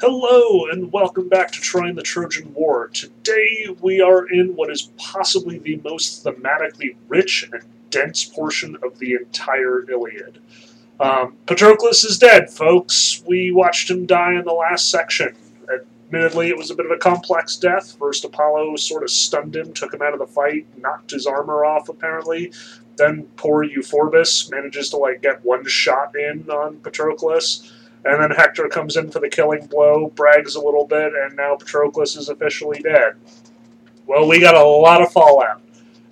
Hello, and welcome back to Trying the Trojan War. Today we are in what is possibly the most thematically rich and dense portion of the entire Iliad. Um, Patroclus is dead, folks. We watched him die in the last section. Admittedly, it was a bit of a complex death. First, Apollo sort of stunned him, took him out of the fight, knocked his armor off, apparently. Then poor Euphorbus manages to like get one shot in on Patroclus. And then Hector comes in for the killing blow, brags a little bit, and now Patroclus is officially dead. Well, we got a lot of fallout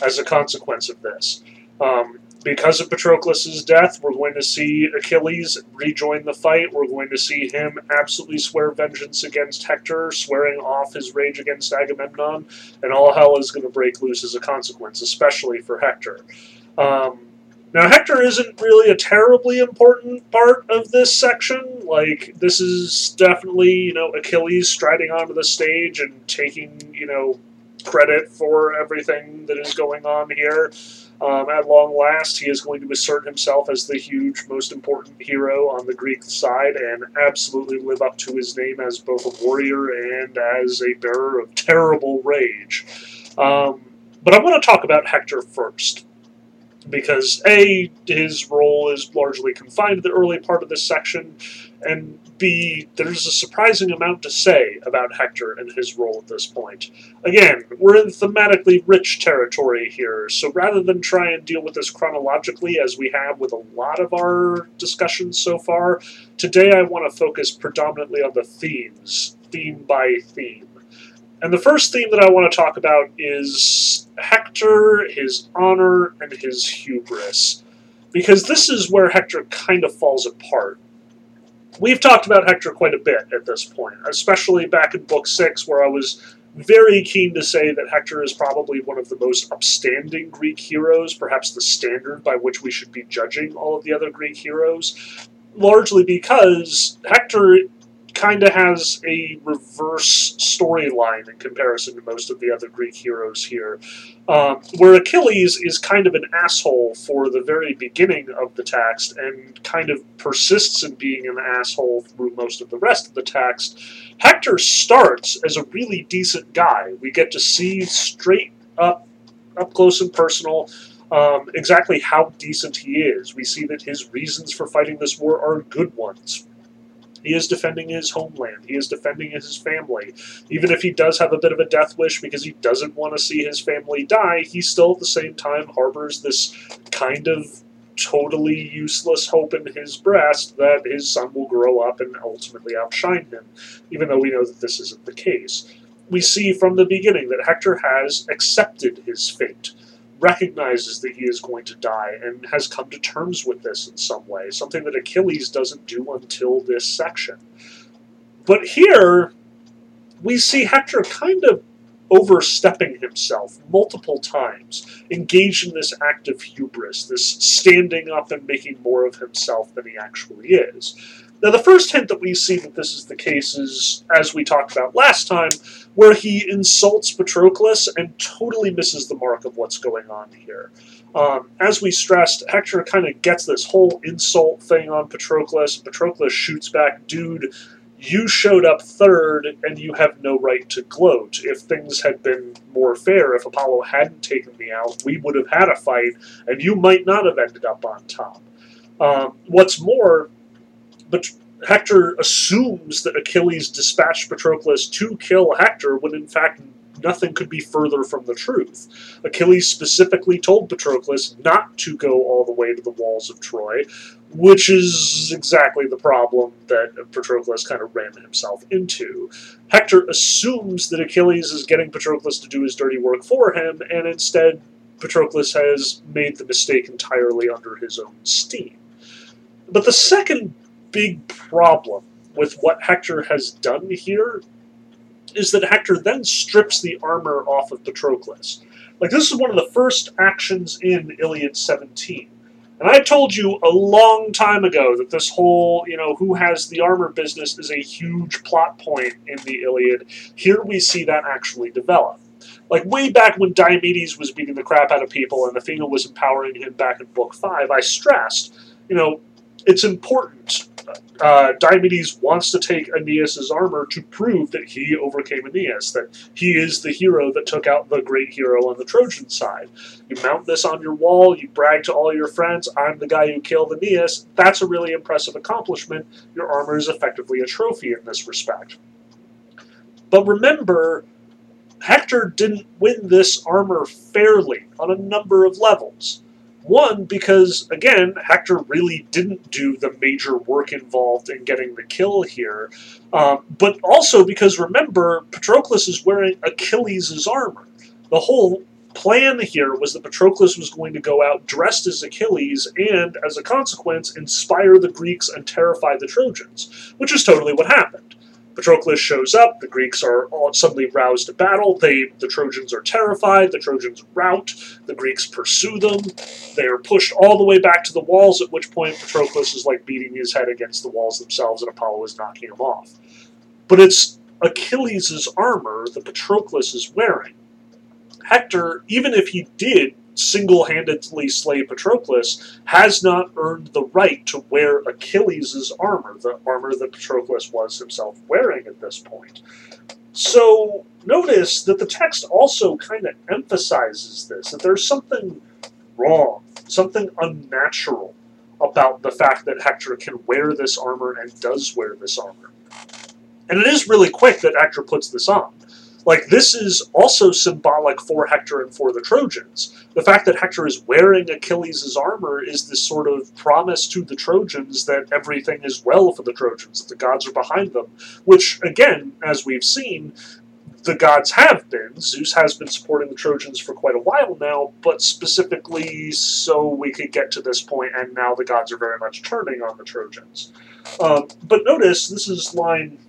as a consequence of this. Um, because of Patroclus' death, we're going to see Achilles rejoin the fight. We're going to see him absolutely swear vengeance against Hector, swearing off his rage against Agamemnon, and all hell is going to break loose as a consequence, especially for Hector. Um, now, Hector isn't really a terribly important part of this section. Like, this is definitely, you know, Achilles striding onto the stage and taking, you know, credit for everything that is going on here. Um, at long last, he is going to assert himself as the huge, most important hero on the Greek side and absolutely live up to his name as both a warrior and as a bearer of terrible rage. Um, but I want to talk about Hector first because A, his role is largely confined to the early part of this section, and B, there's a surprising amount to say about Hector and his role at this point. Again, we're in thematically rich territory here, so rather than try and deal with this chronologically as we have with a lot of our discussions so far, today I want to focus predominantly on the themes, theme by theme. And the first theme that I want to talk about is Hector, his honor, and his hubris. Because this is where Hector kind of falls apart. We've talked about Hector quite a bit at this point, especially back in Book 6, where I was very keen to say that Hector is probably one of the most upstanding Greek heroes, perhaps the standard by which we should be judging all of the other Greek heroes largely because Hector kind of has a reverse storyline in comparison to most of the other Greek heroes here, um, where Achilles is kind of an asshole for the very beginning of the text and kind of persists in being an asshole through most of the rest of the text. Hector starts as a really decent guy. We get to see straight up, up close and personal. Um, exactly how decent he is. We see that his reasons for fighting this war are good ones he is defending his homeland. He is defending his family. Even if he does have a bit of a death wish because he doesn't want to see his family die, he still at the same time harbors this kind of totally useless hope in his breast that his son will grow up and ultimately outshine him, even though we know that this isn't the case. We see from the beginning that Hector has accepted his fate recognizes that he is going to die and has come to terms with this in some way, something that Achilles doesn't do until this section. But here, we see Hector kind of overstepping himself multiple times, engaged in this act of hubris, this standing up and making more of himself than he actually is. Now, the first hint that we see that this is the case is, as we talked about last time, where he insults Patroclus and totally misses the mark of what's going on here. Um, as we stressed, Hector kind of gets this whole insult thing on Patroclus. Patroclus shoots back, dude, you showed up third and you have no right to gloat. If things had been more fair, if Apollo hadn't taken me out, we would have had a fight and you might not have ended up on top. Um, what's more, but Hector assumes that Achilles dispatched Patroclus to kill Hector when in fact nothing could be further from the truth. Achilles specifically told Patroclus not to go all the way to the walls of Troy, which is exactly the problem that Patroclus kind of ran himself into. Hector assumes that Achilles is getting Patroclus to do his dirty work for him, and instead Patroclus has made the mistake entirely under his own steam. But the second big problem with what Hector has done here is that Hector then strips the armor off of Patroclus. Like, this is one of the first actions in Iliad 17. And I told you a long time ago that this whole, you know, who has the armor business is a huge plot point in the Iliad. Here we see that actually develop. Like, way back when Diomedes was beating the crap out of people and Athena was empowering him back in Book 5, I stressed, you know, it's important. Uh, Diomedes wants to take Aeneas's armor to prove that he overcame Aeneas, that he is the hero that took out the great hero on the Trojan side. You mount this on your wall, you brag to all your friends, I'm the guy who killed Aeneas. That's a really impressive accomplishment. Your armor is effectively a trophy in this respect. But remember, Hector didn't win this armor fairly on a number of levels. One, because, again, Hector really didn't do the major work involved in getting the kill here. Um, but also because, remember, Patroclus is wearing Achilles' armor. The whole plan here was that Patroclus was going to go out dressed as Achilles and, as a consequence, inspire the Greeks and terrify the Trojans, which is totally what happened. Patroclus shows up. The Greeks are all suddenly roused to battle. They, the Trojans are terrified. The Trojans rout. The Greeks pursue them. They are pushed all the way back to the walls. At which point Patroclus is like beating his head against the walls themselves, and Apollo is knocking him off. But it's Achilles' armor that Patroclus is wearing. Hector, even if he did single handedly slay Patroclus, has not earned the right to wear Achilles' armor, the armor that Patroclus was himself wearing at this point. So notice that the text also kind of emphasizes this that there's something wrong, something unnatural about the fact that Hector can wear this armor and does wear this armor. And it is really quick that Hector puts this on. Like, this is also symbolic for Hector and for the Trojans. The fact that Hector is wearing Achilles' armor is this sort of promise to the Trojans that everything is well for the Trojans, that the gods are behind them. Which, again, as we've seen, the gods have been. Zeus has been supporting the Trojans for quite a while now, but specifically so we could get to this point, and now the gods are very much turning on the Trojans. Um, but notice, this is line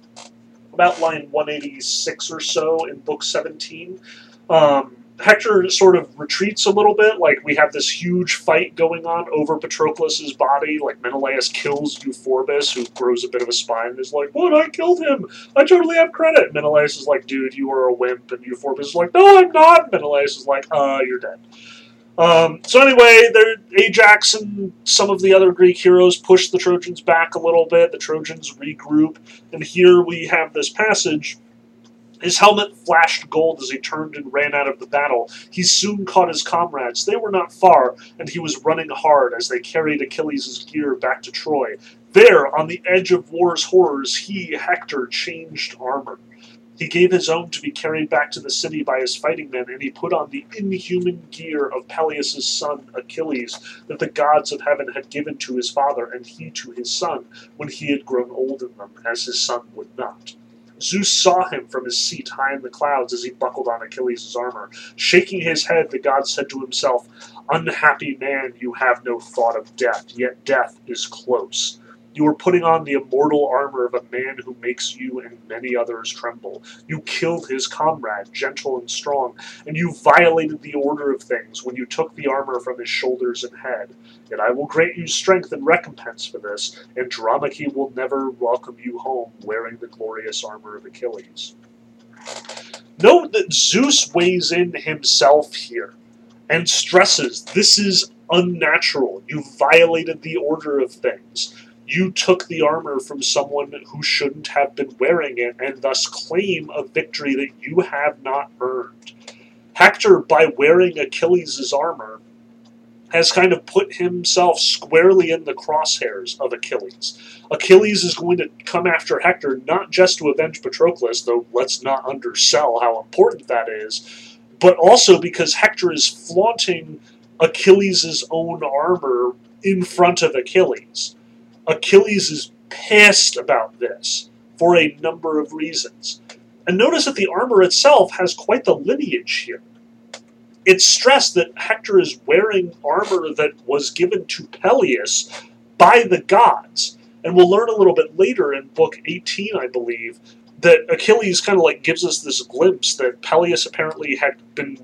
about line 186 or so in book 17. Um, Hector sort of retreats a little bit. Like we have this huge fight going on over Patroclus's body. Like Menelaus kills Euphorbus, who grows a bit of a spine, and is like, "What? I killed him. I totally have credit." Menelaus is like, "Dude, you are a wimp," and Euphorbus is like, "No, I'm not." Menelaus is like, "Uh, you're dead." Um, so anyway, Ajax and some of the other Greek heroes push the Trojans back a little bit. The Trojans regroup, and here we have this passage. His helmet flashed gold as he turned and ran out of the battle. He soon caught his comrades. They were not far, and he was running hard as they carried Achilles' gear back to Troy. There, on the edge of war's horrors, he, Hector, changed armor. He gave his own to be carried back to the city by his fighting men, and he put on the inhuman gear of Peleus' son Achilles that the gods of heaven had given to his father, and he to his son, when he had grown old in them, as his son would not. Zeus saw him from his seat high in the clouds as he buckled on Achilles' armor. Shaking his head, the god said to himself, Unhappy man, you have no thought of death, yet death is close. You are putting on the immortal armor of a man who makes you and many others tremble. You killed his comrade, gentle and strong, and you violated the order of things when you took the armor from his shoulders and head. Yet I will grant you strength and recompense for this, and Andromache will never welcome you home wearing the glorious armor of Achilles. Note that Zeus weighs in himself here and stresses this is unnatural. You violated the order of things you took the armor from someone who shouldn't have been wearing it and thus claim a victory that you have not earned. Hector, by wearing Achilles' armor, has kind of put himself squarely in the crosshairs of Achilles. Achilles is going to come after Hector not just to avenge Patroclus, though let's not undersell how important that is, but also because Hector is flaunting Achilles' own armor in front of Achilles. Achilles is pissed about this for a number of reasons. And notice that the armor itself has quite the lineage here. It's stressed that Hector is wearing armor that was given to Peleus by the gods. And we'll learn a little bit later in book 18, I believe, that Achilles kind of like gives us this glimpse that Peleus apparently had been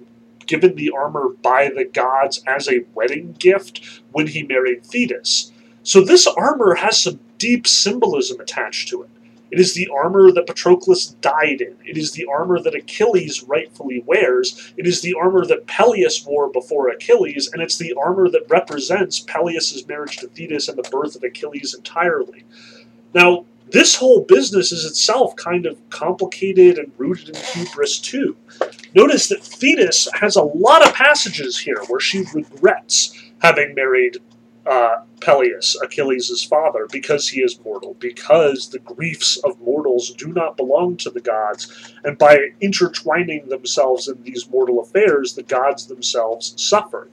given the armor by the gods as a wedding gift when he married Thetis. So this armor has some deep symbolism attached to it. It is the armor that Patroclus died in. It is the armor that Achilles rightfully wears. It is the armor that Peleus wore before Achilles, and it's the armor that represents Peleus' marriage to Thetis and the birth of Achilles entirely. Now, this whole business is itself kind of complicated and rooted in hubris too. Notice that Thetis has a lot of passages here where she regrets having married uh, Peleus, Achilles' father, because he is mortal, because the griefs of mortals do not belong to the gods, and by intertwining themselves in these mortal affairs, the gods themselves suffer.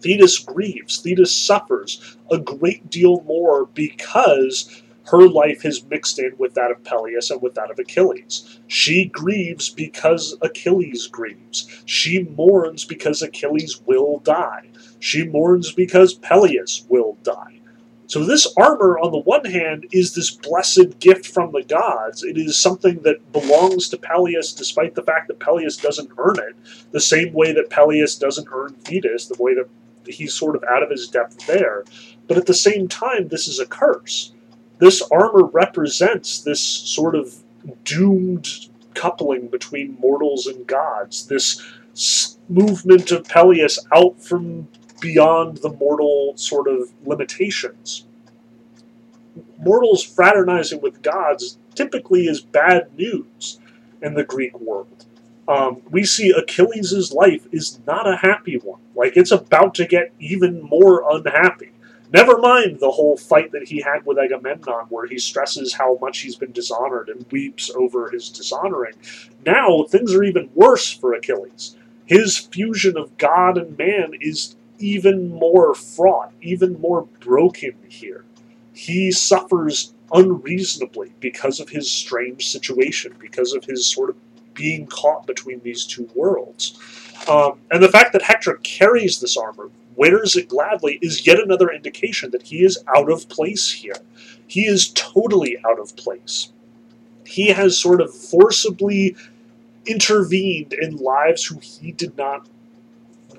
Thetis grieves, Thetis suffers a great deal more because her life is mixed in with that of Peleus and with that of Achilles. She grieves because Achilles grieves. She mourns because Achilles will die. She mourns because Peleus will die. So, this armor, on the one hand, is this blessed gift from the gods. It is something that belongs to Peleus, despite the fact that Peleus doesn't earn it, the same way that Peleus doesn't earn Thetis, the way that he's sort of out of his depth there. But at the same time, this is a curse. This armor represents this sort of doomed coupling between mortals and gods, this movement of Peleus out from beyond the mortal sort of limitations. Mortals fraternizing with gods typically is bad news in the Greek world. Um, we see Achilles' life is not a happy one. Like, it's about to get even more unhappy. Never mind the whole fight that he had with Agamemnon, where he stresses how much he's been dishonored and weeps over his dishonoring. Now, things are even worse for Achilles. His fusion of God and man is even more fraught, even more broken here. He suffers unreasonably because of his strange situation, because of his sort of being caught between these two worlds. Um, and the fact that Hector carries this armor, wears it gladly, is yet another indication that he is out of place here. He is totally out of place. He has sort of forcibly intervened in lives who he did not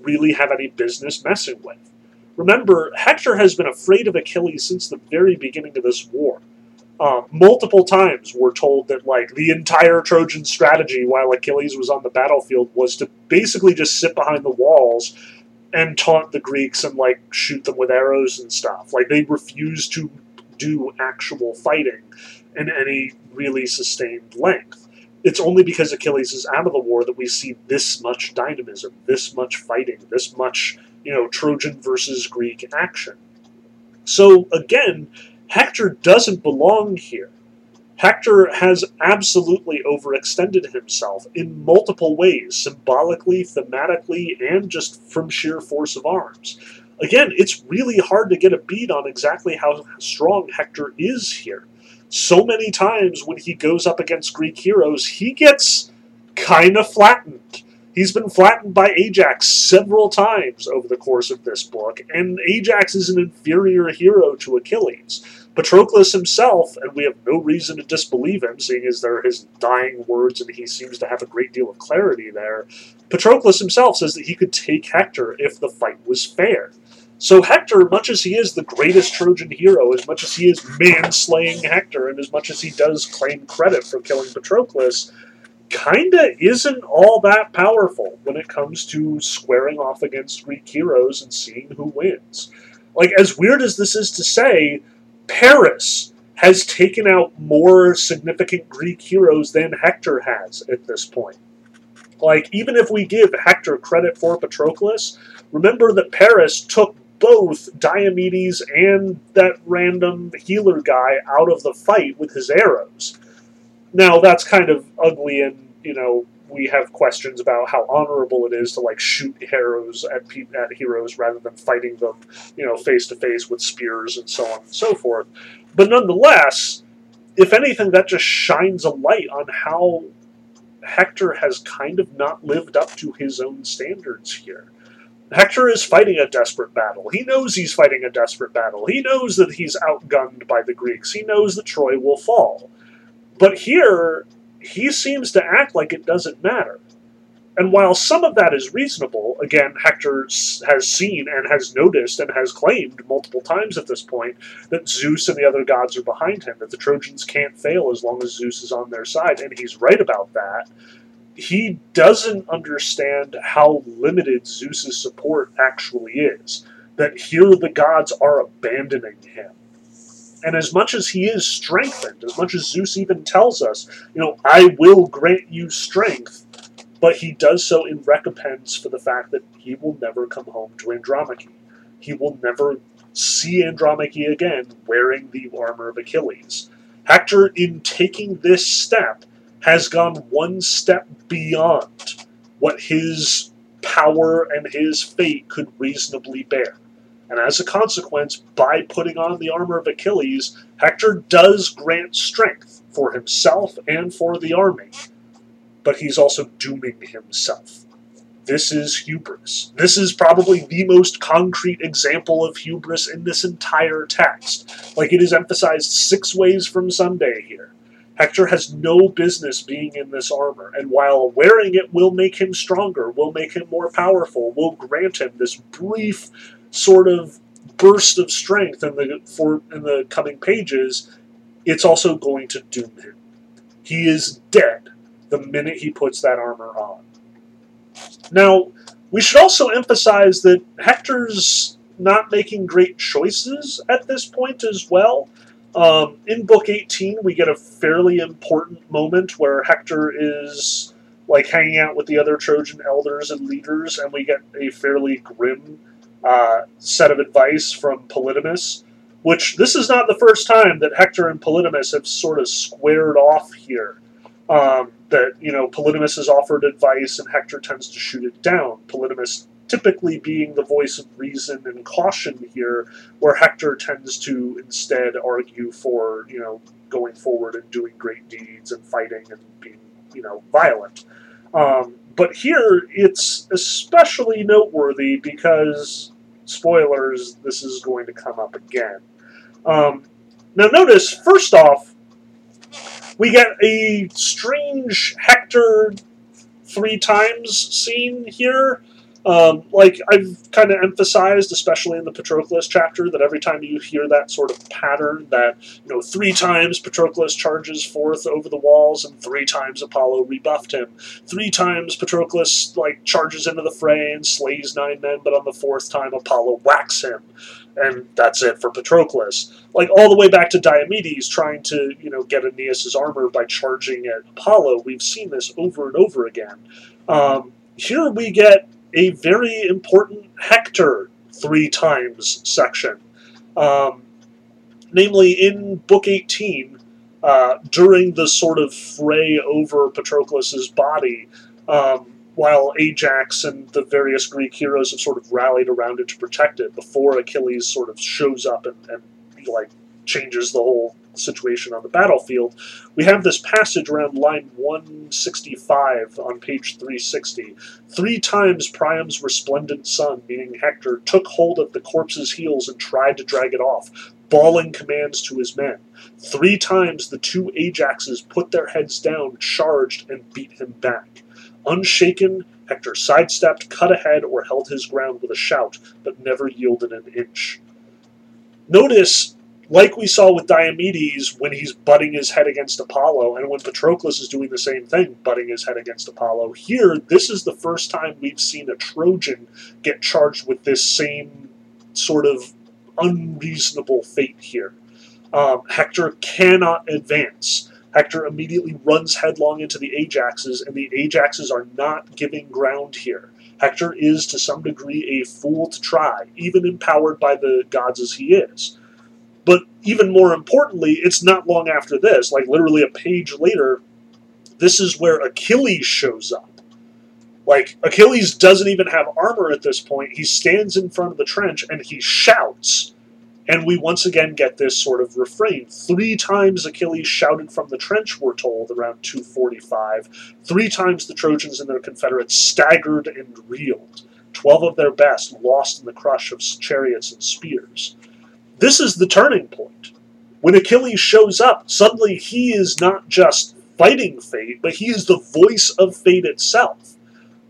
really have any business messing with. Remember, Hector has been afraid of Achilles since the very beginning of this war. Uh, multiple times we're told that like the entire Trojan strategy while Achilles was on the battlefield was to basically just sit behind the walls and taunt the Greeks and like shoot them with arrows and stuff. Like they refused to do actual fighting in any really sustained length it's only because Achilles is out of the war that we see this much dynamism, this much fighting, this much, you know, Trojan versus Greek action. So again, Hector doesn't belong here. Hector has absolutely overextended himself in multiple ways, symbolically, thematically, and just from sheer force of arms. Again, it's really hard to get a beat on exactly how strong Hector is here so many times when he goes up against Greek heroes, he gets kind of flattened. He's been flattened by Ajax several times over the course of this book, and Ajax is an inferior hero to Achilles. Patroclus himself, and we have no reason to disbelieve him, seeing as they're his dying words and he seems to have a great deal of clarity there. Patroclus himself says that he could take Hector if the fight was fair. So Hector, much as he is the greatest Trojan hero, as much as he is man-slaying Hector, and as much as he does claim credit for killing Patroclus, kinda isn't all that powerful when it comes to squaring off against Greek heroes and seeing who wins. Like, as weird as this is to say, Paris has taken out more significant Greek heroes than Hector has at this point. Like, even if we give Hector credit for Patroclus, remember that Paris took both Diomedes and that random healer guy out of the fight with his arrows. Now that's kind of ugly, and you know we have questions about how honorable it is to like shoot arrows at pe- at heroes rather than fighting them, you know, face to face with spears and so on and so forth. But nonetheless, if anything, that just shines a light on how Hector has kind of not lived up to his own standards here. Hector is fighting a desperate battle. He knows he's fighting a desperate battle. He knows that he's outgunned by the Greeks. He knows that Troy will fall. But here, he seems to act like it doesn't matter. and while some of that is reasonable, again, Hector has seen and has noticed and has claimed multiple times at this point that Zeus and the other gods are behind him, that the Trojans can't fail as long as Zeus is on their side, and he's right about that. He doesn't understand how limited Zeus's support actually is, that here the gods are abandoning him. And as much as he is strengthened, as much as Zeus even tells us, you know, I will grant you strength, but he does so in recompense for the fact that he will never come home to Andromache. He will never see Andromache again wearing the armor of Achilles. Hector, in taking this step, has gone one step beyond what his power and his fate could reasonably bear. And as a consequence, by putting on the armor of Achilles, Hector does grant strength for himself and for the army but he's also dooming himself. This is hubris. This is probably the most concrete example of hubris in this entire text. Like it is emphasized six ways from Sunday here. Hector has no business being in this armor, and while wearing it will make him stronger, will make him more powerful, will grant him this brief sort of burst of strength in the for in the coming pages, it's also going to doom him. He is dead the minute he puts that armor on. Now, we should also emphasize that Hector's not making great choices at this point as well. Um, in book 18, we get a fairly important moment where Hector is like hanging out with the other Trojan elders and leaders, and we get a fairly grim uh, set of advice from Polydamas. Which this is not the first time that Hector and Polydamas have sort of squared off here. Um, that you know Polydamas has offered advice and Hector tends to shoot it down. Polydamas typically being the voice of reason and caution here, where Hector tends to instead argue for you know going forward and doing great deeds and fighting and being you know violent. Um, but here it's especially noteworthy because spoilers, this is going to come up again. Um, now notice first off we get a strange Hector three times scene here. Um, like I've kind of emphasized, especially in the Patroclus chapter, that every time you hear that sort of pattern, that you know three times Patroclus charges forth over the walls, and three times Apollo rebuffed him. Three times Patroclus like charges into the fray and slays nine men, but on the fourth time Apollo whacks him and that's it for Patroclus. Like all the way back to Diomedes trying to, you know, get Aeneas's armor by charging at Apollo. We've seen this over and over again. Um, here we get a very important Hector three times section. Um, namely, in Book 18, uh, during the sort of fray over Patroclus's body, um, while Ajax and the various Greek heroes have sort of rallied around it to protect it before Achilles sort of shows up and, and like changes the whole situation on the battlefield. We have this passage around line 165 on page 360. Three times Priam's resplendent son, meaning Hector, took hold of the corpse's heels and tried to drag it off, bawling commands to his men. Three times the two Ajaxes put their heads down, charged, and beat him back. Unshaken, Hector sidestepped, cut ahead, or held his ground with a shout, but never yielded an inch. Notice, like we saw with Diomedes when he's butting his head against Apollo, and when Patroclus is doing the same thing, butting his head against Apollo, here, this is the first time we've seen a Trojan get charged with this same sort of unreasonable fate here. Um, Hector cannot advance. Hector immediately runs headlong into the Ajaxes, and the Ajaxes are not giving ground here. Hector is, to some degree, a fool to try, even empowered by the gods as he is. But even more importantly, it's not long after this, like literally a page later, this is where Achilles shows up. Like, Achilles doesn't even have armor at this point. He stands in front of the trench and he shouts and we once again get this sort of refrain. Three times Achilles shouted from the trench, we're told, around 245. Three times the Trojans and their Confederates staggered and reeled. Twelve of their best lost in the crush of chariots and spears. This is the turning point. When Achilles shows up, suddenly he is not just fighting fate, but he is the voice of fate itself.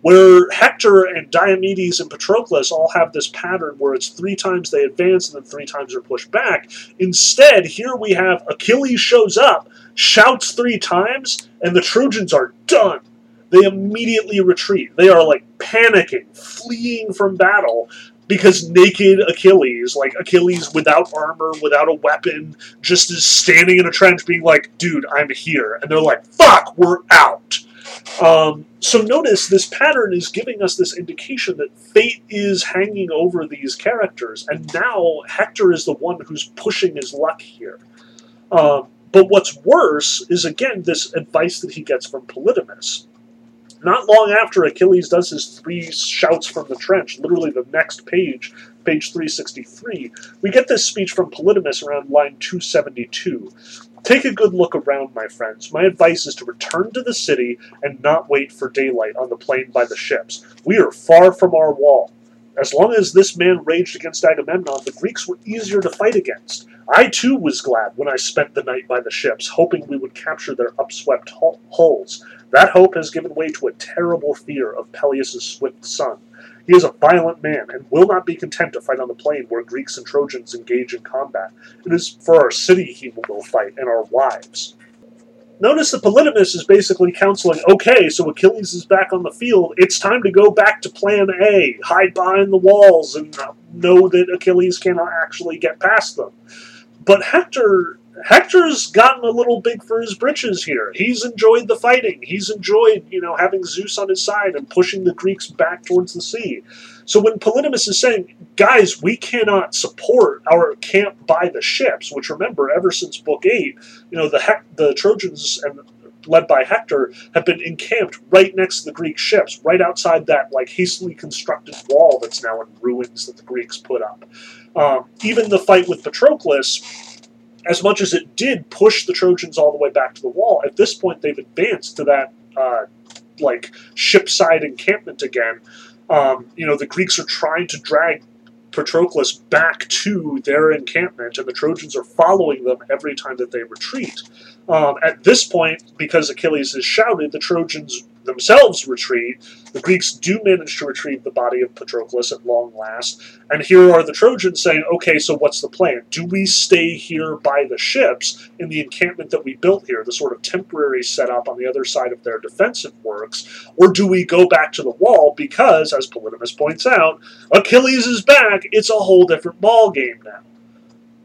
where Hector and Diomedes and Patroclus all have this pattern where it's three times they advance and then three times they're pushed back. Instead, here we have Achilles shows up, shouts three times, and the Trojans are done. They immediately retreat. They are like panicking, fleeing from battle because naked Achilles, like Achilles without armor, without a weapon, just is standing in a trench being like, dude, I'm here. And they're like, fuck, we're out. Um, so notice this pattern is giving us this indication that fate is hanging over these characters, and now Hector is the one who's pushing his luck here. Um, but what's worse is again this advice that he gets from Polydamas. Not long after Achilles does his three shouts from the trench, literally the next page, page 363, we get this speech from Polydamas around line 272. Take a good look around, my friends. My advice is to return to the city and not wait for daylight on the plain by the ships. We are far from our wall. As long as this man raged against Agamemnon, the Greeks were easier to fight against. I too was glad when I spent the night by the ships, hoping we would capture their upswept hulls. That hope has given way to a terrible fear of Peleus' swift son. He is a violent man, and will not be content to fight on the plain where Greeks and Trojans engage in combat. It is for our city he will go fight, and our wives. Notice that Polydamas is basically counseling, okay, so Achilles is back on the field, it's time to go back to plan A, hide behind the walls, and know that Achilles cannot actually get past them. But Hector Hector's gotten a little big for his britches here. He's enjoyed the fighting. He's enjoyed, you know, having Zeus on his side and pushing the Greeks back towards the sea. So when Polydamas is saying, guys, we cannot support our camp by the ships, which remember, ever since Book 8, you know, the, Hec- the Trojans and led by Hector have been encamped right next to the Greek ships, right outside that like hastily constructed wall that's now in ruins that the Greeks put up. Um, even the fight with Patroclus as much as it did push the Trojans all the way back to the wall, at this point they've advanced to that uh, like shipside encampment again. Um, you know, the Greeks are trying to drag Patroclus back to their encampment, and the Trojans are following them every time that they retreat. Um, at this point, because Achilles has shouted, the Trojans themselves retreat. The Greeks do manage to retrieve the body of Patroclus at long last. And here are the Trojans saying, okay, so what's the plan? Do we stay here by the ships in the encampment that we built here, the sort of temporary setup on the other side of their defensive works, or do we go back to the wall because, as Polydamas points out, Achilles is back, it's a whole different ball game now.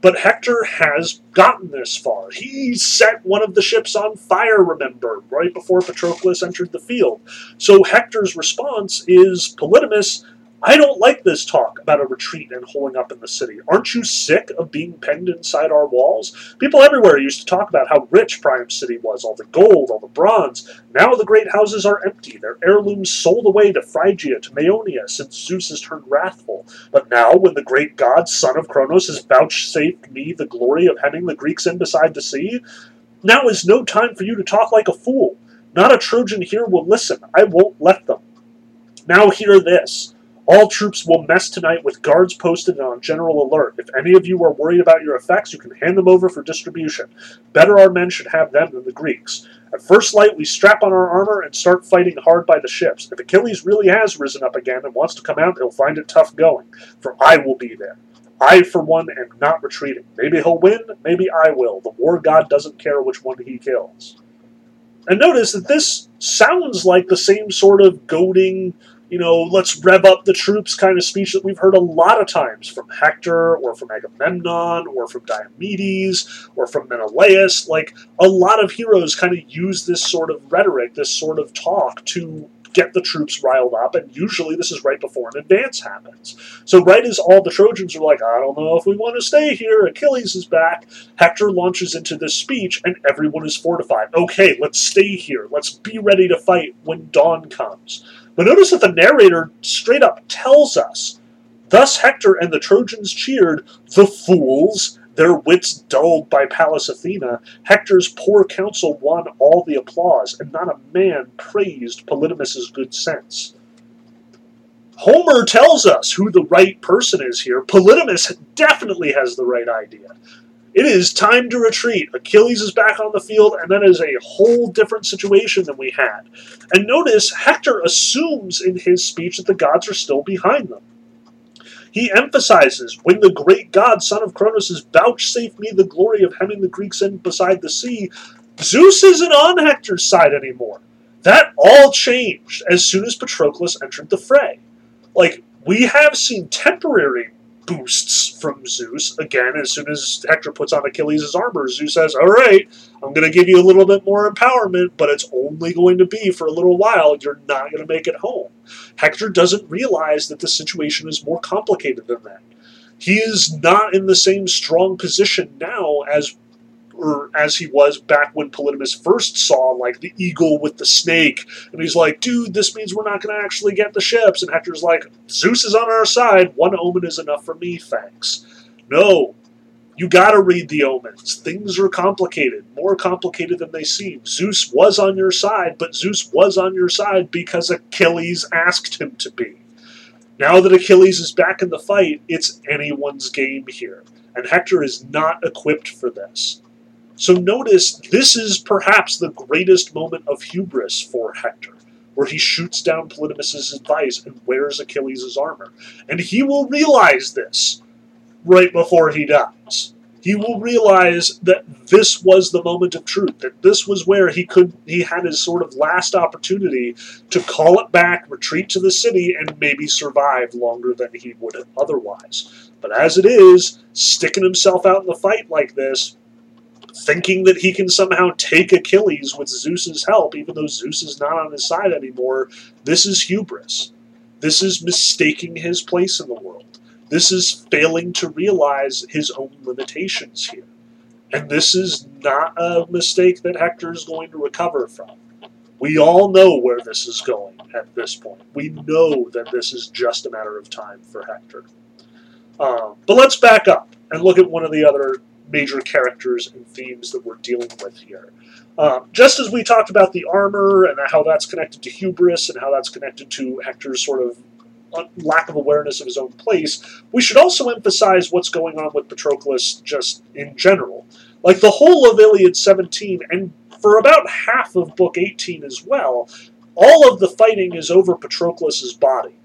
But Hector has gotten this far. He set one of the ships on fire, remember, right before Patroclus entered the field. So Hector's response is Polydamas, I don't like this talk about a retreat and holding up in the city. Aren't you sick of being penned inside our walls? People everywhere used to talk about how rich Priam's city was, all the gold, all the bronze. Now the great houses are empty, their heirlooms sold away to Phrygia, to Maeonia, since Zeus has turned wrathful. But now, when the great god, son of Kronos, has vouchsafed me the glory of hemming the Greeks in beside the sea, now is no time for you to talk like a fool. Not a Trojan here will listen. I won't let them. Now hear this. All troops will mess tonight with guards posted and on general alert. If any of you are worried about your effects, you can hand them over for distribution. Better our men should have them than the Greeks. At first light, we strap on our armor and start fighting hard by the ships. If Achilles really has risen up again and wants to come out, he'll find it tough going, for I will be there. I, for one, am not retreating. Maybe he'll win, maybe I will. The war god doesn't care which one he kills. And notice that this sounds like the same sort of goading you know, let's rev up the troops kind of speech that we've heard a lot of times from Hector or from Agamemnon or from Diomedes or from Menelaus. Like, a lot of heroes kind of use this sort of rhetoric, this sort of talk to get the troops riled up, and usually this is right before an advance happens. So, right as all the Trojans are like, I don't know if we want to stay here, Achilles is back, Hector launches into this speech, and everyone is fortified. Okay, let's stay here. Let's be ready to fight when dawn comes. But notice that the narrator straight up tells us Thus Hector and the Trojans cheered, the fools, their wits dulled by Pallas Athena. Hector's poor counsel won all the applause, and not a man praised Polydamas's good sense. Homer tells us who the right person is here. Polydamas definitely has the right idea. It is time to retreat. Achilles is back on the field, and that is a whole different situation than we had. And notice Hector assumes in his speech that the gods are still behind them. He emphasizes, when the great god, son of Cronus, has vouchsafed me the glory of hemming the Greeks in beside the sea, Zeus isn't on Hector's side anymore. That all changed as soon as Patroclus entered the fray. Like, we have seen temporary boosts from Zeus. Again, as soon as Hector puts on Achilles' armor, Zeus says, All right, I'm going to give you a little bit more empowerment, but it's only going to be for a little while. You're not going to make it home. Hector doesn't realize that the situation is more complicated than that. He is not in the same strong position now as or as he was back when Polydamas first saw like the eagle with the snake, and he's like, "Dude, this means we're not going to actually get the ships." And Hector's like, "Zeus is on our side. One omen is enough for me, thanks." No, you got to read the omens. Things are complicated, more complicated than they seem. Zeus was on your side, but Zeus was on your side because Achilles asked him to be. Now that Achilles is back in the fight, it's anyone's game here. And Hector is not equipped for this. So notice this is perhaps the greatest moment of hubris for Hector, where he shoots down Polydamas' advice and wears Achilles' armor. And he will realize this right before he dies. He will realize that this was the moment of truth, that this was where he could he had his sort of last opportunity to call it back, retreat to the city, and maybe survive longer than he would have otherwise. But as it is, sticking himself out in the fight like this, thinking that he can somehow take Achilles with Zeus's help, even though Zeus is not on his side anymore, this is hubris. This is mistaking his place in the world. This is failing to realize his own limitations here. And this is not a mistake that Hector is going to recover from. We all know where this is going at this point. We know that this is just a matter of time for Hector. Um, but let's back up and look at one of the other major characters and themes that we're dealing with here. Um, just as we talked about the armor and how that's connected to hubris and how that's connected to Hector's sort of lack of awareness of his own place, we should also emphasize what's going on with Patroclus just in general. Like the whole of Iliad 17, and for about half of Book 18 as well, all of the fighting is over Patroclus's body.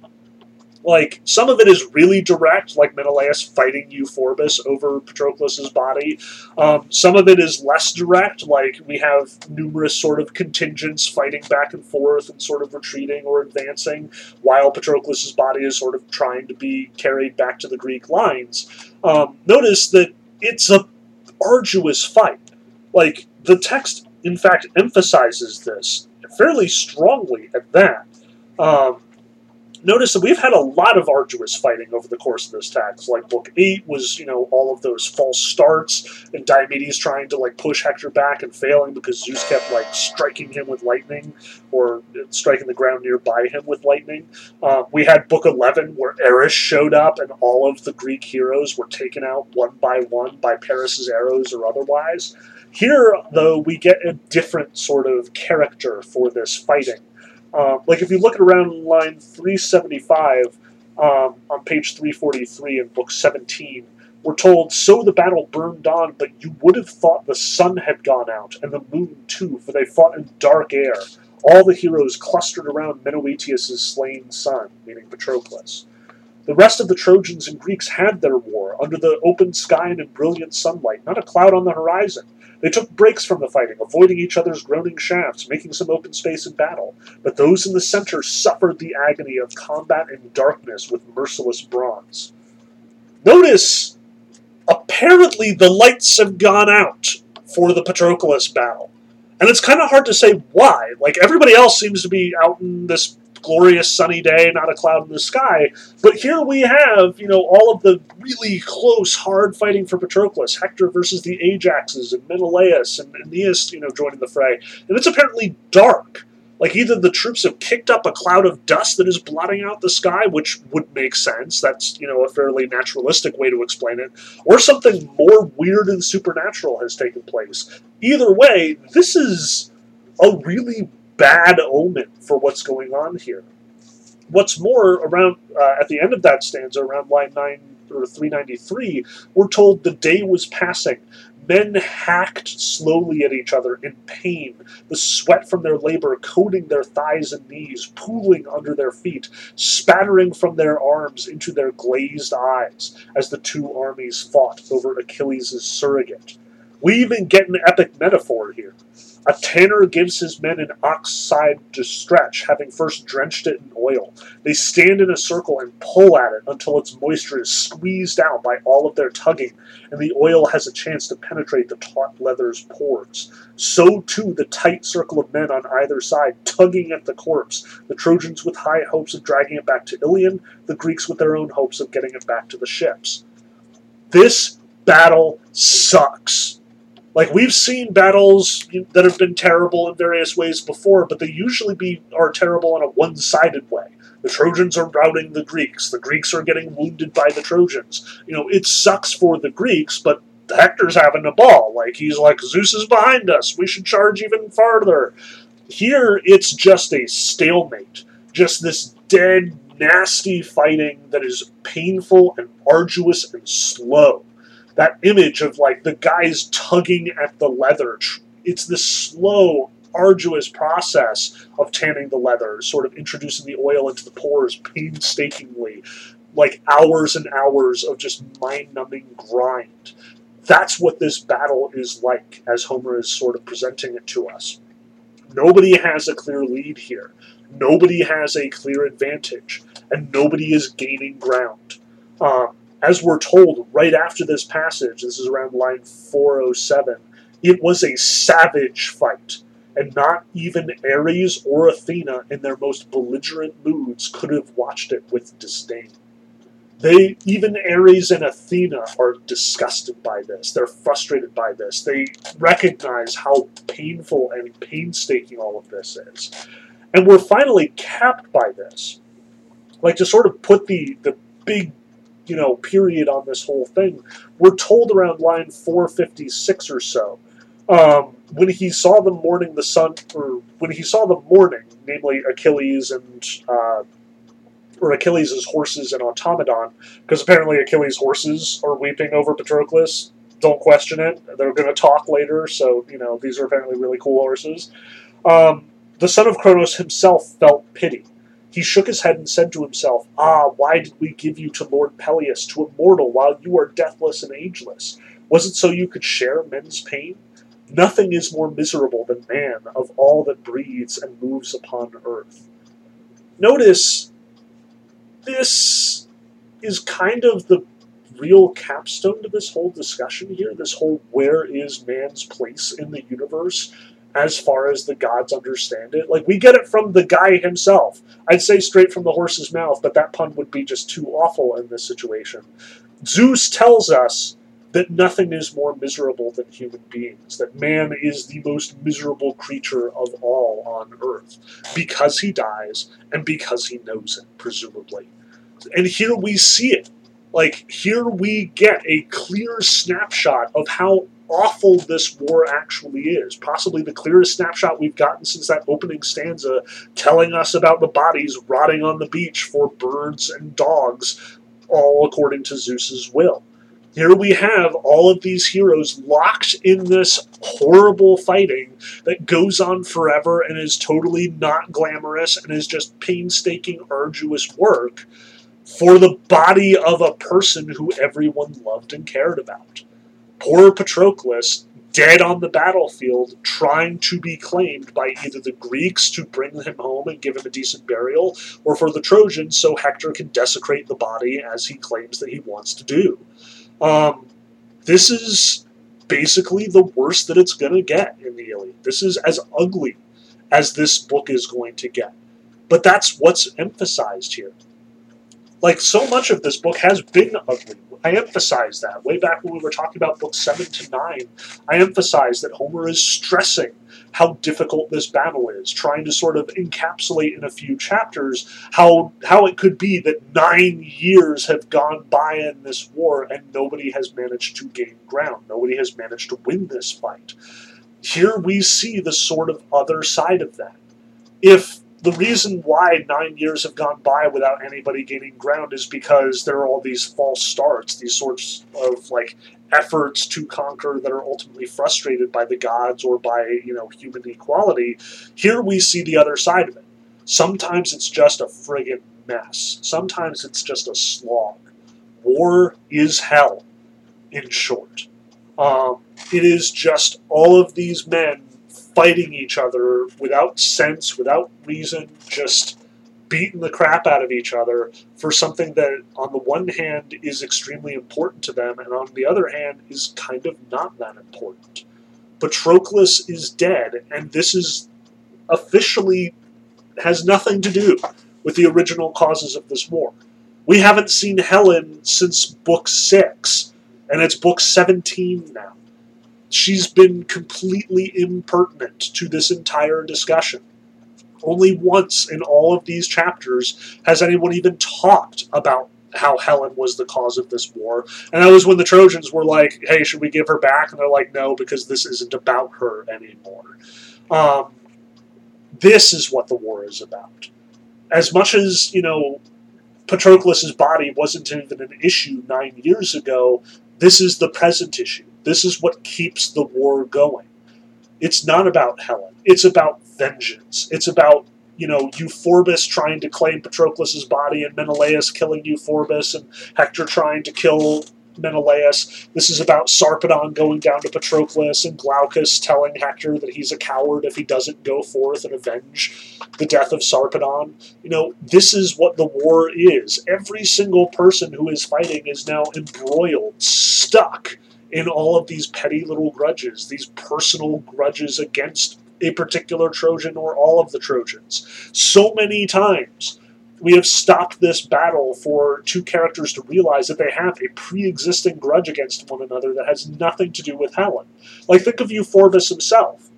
Like some of it is really direct, like Menelaus fighting Euphorbus over Patroclus's body. Um, some of it is less direct, like we have numerous sort of contingents fighting back and forth and sort of retreating or advancing, while Patroclus's body is sort of trying to be carried back to the Greek lines. Um, notice that it's a arduous fight. Like the text, in fact, emphasizes this fairly strongly at that. Um, notice that we've had a lot of arduous fighting over the course of this text. Like book eight was, you know, all of those false starts and Diomedes trying to like push Hector back and failing because Zeus kept like striking him with lightning or striking the ground nearby him with lightning. Uh, we had book eleven where Eris showed up and all of the Greek heroes were taken out one by one by Paris's arrows or otherwise. Here, though, we get a different sort of character for this fighting. Uh, like if you look at around line 375 um, on page 343 in book 17, we're told, So the battle burned on, but you would have thought the sun had gone out, and the moon too, for they fought in dark air. All the heroes clustered around Menoetius' slain son, meaning Patroclus. The rest of the Trojans and Greeks had their war, under the open sky and in brilliant sunlight, not a cloud on the horizon. They took breaks from the fighting, avoiding each other's groaning shafts, making some open space in battle. But those in the center suffered the agony of combat in darkness with merciless bronze. Notice, apparently the lights have gone out for the Patroclus battle. And it's kind of hard to say why. Like, everybody else seems to be out in this glorious sunny day, not a cloud in the sky. But here we have, you know, all of the really close, hard fighting for Patroclus, Hector versus the Ajaxes, and Menelaus, and Aeneas, you know, joining the fray. And it's apparently dark. Like either the troops have kicked up a cloud of dust that is blotting out the sky, which would make sense. That's, you know, a fairly naturalistic way to explain it. Or something more weird and supernatural has taken place. Either way, this is a really bad omen for what's going on here. What's more, around uh, at the end of that stanza, around line nine or 393, we're told the day was passing. Men hacked slowly at each other in pain, the sweat from their labor coating their thighs and knees, pooling under their feet, spattering from their arms into their glazed eyes as the two armies fought over Achilles' surrogate. We even get an epic metaphor here. A tanner gives his men an ox side to stretch, having first drenched it in oil. They stand in a circle and pull at it until its moisture is squeezed out by all of their tugging, and the oil has a chance to penetrate the taut leather's pores. So too the tight circle of men on either side tugging at the corpse, the Trojans with high hopes of dragging it back to Ilion, the Greeks with their own hopes of getting it back to the ships. This battle sucks. Like we've seen battles that have been terrible in various ways before, but they usually be are terrible in a one-sided way. The Trojans are routing the Greeks. The Greeks are getting wounded by the Trojans. You know, it sucks for the Greeks, but Hector's having a ball. Like he's like Zeus is behind us. We should charge even farther. Here it's just a stalemate. Just this dead, nasty fighting that is painful and arduous and slow that image of like the guys tugging at the leather. It's this slow, arduous process of tanning the leather, sort of introducing the oil into the pores painstakingly, like hours and hours of just mind numbing grind. That's what this battle is like, as Homer is sort of presenting it to us. Nobody has a clear lead here. Nobody has a clear advantage, and nobody is gaining ground. Um, as we're told right after this passage, this is around line 407, it was a savage fight, and not even Ares or Athena, in their most belligerent moods, could have watched it with disdain. They, even Ares and Athena, are disgusted by this. They're frustrated by this. They recognize how painful and painstaking all of this is. And we're finally capped by this. Like to sort of put the, the big you know period on this whole thing. We're told around line 456 or so. Um, when he saw them mourning the sun, or when he saw them mourning, namely Achilles and uh, or Achilles' horses and Automedon, because apparently Achilles' horses are weeping over Patroclus. Don't question it. They're going to talk later, so you know these are apparently really cool horses. Um, the son of Kronos himself felt pity. He shook his head and said to himself, Ah, why did we give you to Lord Peleus, to a mortal, while you are deathless and ageless? Was it so you could share men's pain? Nothing is more miserable than man of all that breathes and moves upon earth. Notice, this is kind of the real capstone to this whole discussion here, this whole where is man's place in the universe as far as the gods understand it. Like we get it from the guy himself. I'd say straight from the horse's mouth, but that pun would be just too awful in this situation. Zeus tells us that nothing is more miserable than human beings, that man is the most miserable creature of all on earth because he dies and because he knows it, presumably. And here we see it. Like, here we get a clear snapshot of how awful this war actually is. Possibly the clearest snapshot we've gotten since that opening stanza, telling us about the bodies rotting on the beach for birds and dogs, all according to Zeus's will. Here we have all of these heroes locked in this horrible fighting that goes on forever and is totally not glamorous and is just painstaking, arduous work for the body of a person who everyone loved and cared about poor Patroclus dead on the battlefield, trying to be claimed by either the Greeks to bring him home and give him a decent burial, or for the Trojans so Hector can desecrate the body as he claims that he wants to do. Um, this is basically the worst that it's going to get in the Iliad. This is as ugly as this book is going to get. But that's what's emphasized here. Like, so much of this book has been ugly. I emphasized that way back when we were talking about books 7 to 9. I emphasized that Homer is stressing how difficult this battle is, trying to sort of encapsulate in a few chapters how how it could be that nine years have gone by in this war and nobody has managed to gain ground. Nobody has managed to win this fight. Here we see the sort of other side of that. If the reason why nine years have gone by without anybody gaining ground is because there are all these false starts, these sorts of like efforts to conquer that are ultimately frustrated by the gods or by you know human equality. Here we see the other side of it. Sometimes it's just a friggin' mess. Sometimes it's just a slog. War is hell, in short. Um, it is just all of these men fighting each other without sense, without reason, just beating the crap out of each other for something that, on the one hand, is extremely important to them, and on the other hand, is kind of not that important. Patroclus is dead, and this is officially has nothing to do with the original causes of this war. We haven't seen Helen since book six, and it's book 17 now. She's been completely impertinent to this entire discussion. Only once in all of these chapters has anyone even talked about how Helen was the cause of this war. And that was when the Trojans were like, hey, should we give her back? And they're like, no, because this isn't about her anymore. Um, this is what the war is about. As much as, you know, Patroclus's body wasn't even an issue nine years ago, this is the present issue. This is what keeps the war going. It's not about Helen. It's about vengeance. It's about you know Euphorbus trying to claim Patroclus's body and Menelaus killing Euphorbus and Hector trying to kill Menelaus. This is about Sarpedon going down to Patroclus and Glaucus telling Hector that he's a coward if he doesn't go forth and avenge the death of Sarpedon. You know, this is what the war is. Every single person who is fighting is now embroiled, stuck in all of these petty little grudges, these personal grudges against a particular Trojan or all of the Trojans. So many times we have stopped this battle for two characters to realize that they have a pre-existing grudge against one another that has nothing to do with Helen. Like think of Euphorbus himself.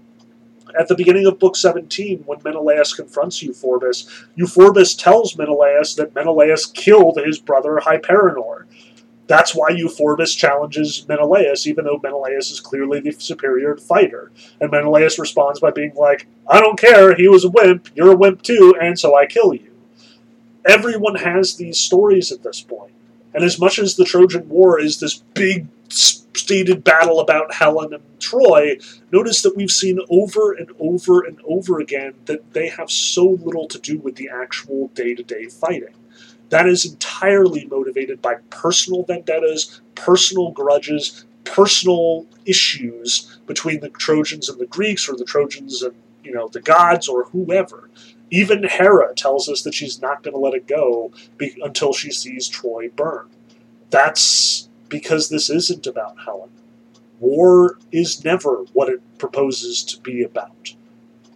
At the beginning of book 17, when Menelaus confronts Euphorbus, Euphorbus tells Menelaus that Menelaus killed his brother Hyperenor. That's why Euphorbus challenges Menelaus, even though Menelaus is clearly the superior fighter. And Menelaus responds by being like, I don't care, he was a wimp, you're a wimp too, and so I kill you everyone has these stories at this point. And as much as the Trojan War is this big stated battle about Helen and Troy, notice that we've seen over and over and over again that they have so little to do with the actual day to day fighting. That is entirely motivated by personal vendettas, personal grudges, personal issues between the Trojans and the Greeks, or the Trojans and you know the gods, or whoever. Even Hera tells us that she's not going to let it go be- until she sees Troy burn. That's because this isn't about Helen. War is never what it proposes to be about.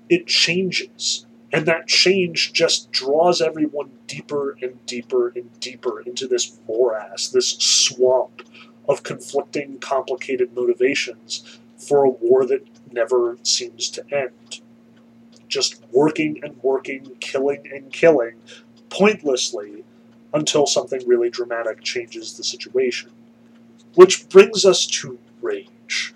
It changes. And that change just draws everyone deeper and deeper and deeper into this morass, this swamp of conflicting, complicated motivations for a war that never seems to end just working and working, killing and killing pointlessly until something really dramatic changes the situation. Which brings us to rage.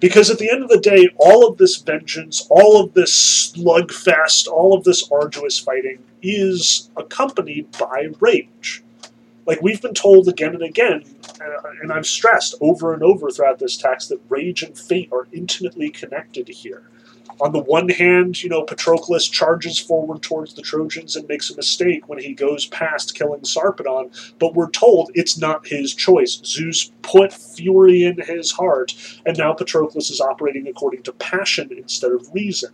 Because at the end of the day, all of this vengeance, all of this slugfest, all of this arduous fighting is accompanied by rage. Like we've been told again and again, uh, and I've stressed over and over throughout this text that rage and fate are intimately connected here on the one hand, you know, Patroclus charges forward towards the Trojans and makes a mistake when he goes past killing Sarpedon, but we're told it's not his choice. Zeus put fury in his heart, and now Patroclus is operating according to passion instead of reason.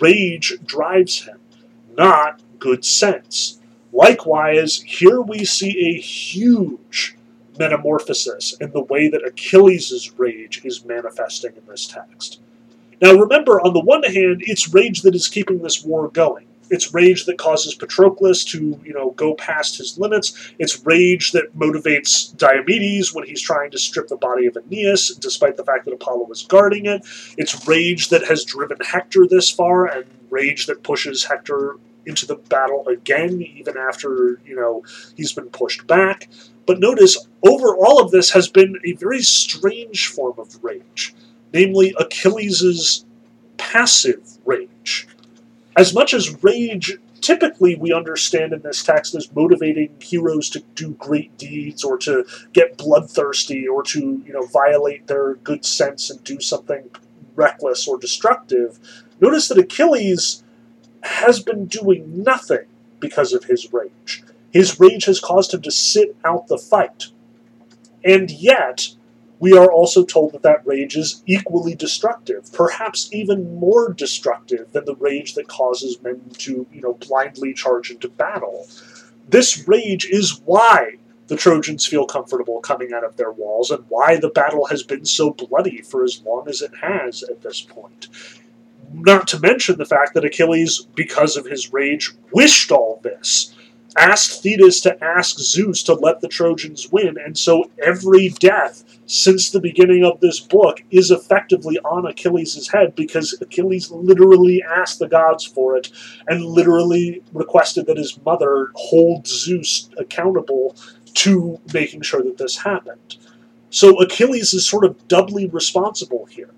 Rage drives him, not good sense. Likewise, here we see a huge metamorphosis in the way that Achilles' rage is manifesting in this text. Now remember, on the one hand, it's rage that is keeping this war going. It's rage that causes Patroclus to, you know, go past his limits. It's rage that motivates Diomedes when he's trying to strip the body of Aeneas, despite the fact that Apollo was guarding it. It's rage that has driven Hector this far, and rage that pushes Hector into the battle again, even after, you know, he's been pushed back. But notice, over all of this has been a very strange form of rage namely Achilles' passive rage. as much as rage typically we understand in this text as motivating heroes to do great deeds or to get bloodthirsty or to you know violate their good sense and do something reckless or destructive notice that achilles has been doing nothing because of his rage his rage has caused him to sit out the fight and yet we are also told that that rage is equally destructive, perhaps even more destructive than the rage that causes men to, you know, blindly charge into battle. This rage is why the Trojans feel comfortable coming out of their walls and why the battle has been so bloody for as long as it has at this point. Not to mention the fact that Achilles, because of his rage, wished all this asked Thetis to ask Zeus to let the Trojans win, and so every death since the beginning of this book is effectively on Achilles' head because Achilles literally asked the gods for it and literally requested that his mother hold Zeus accountable to making sure that this happened. So Achilles is sort of doubly responsible here.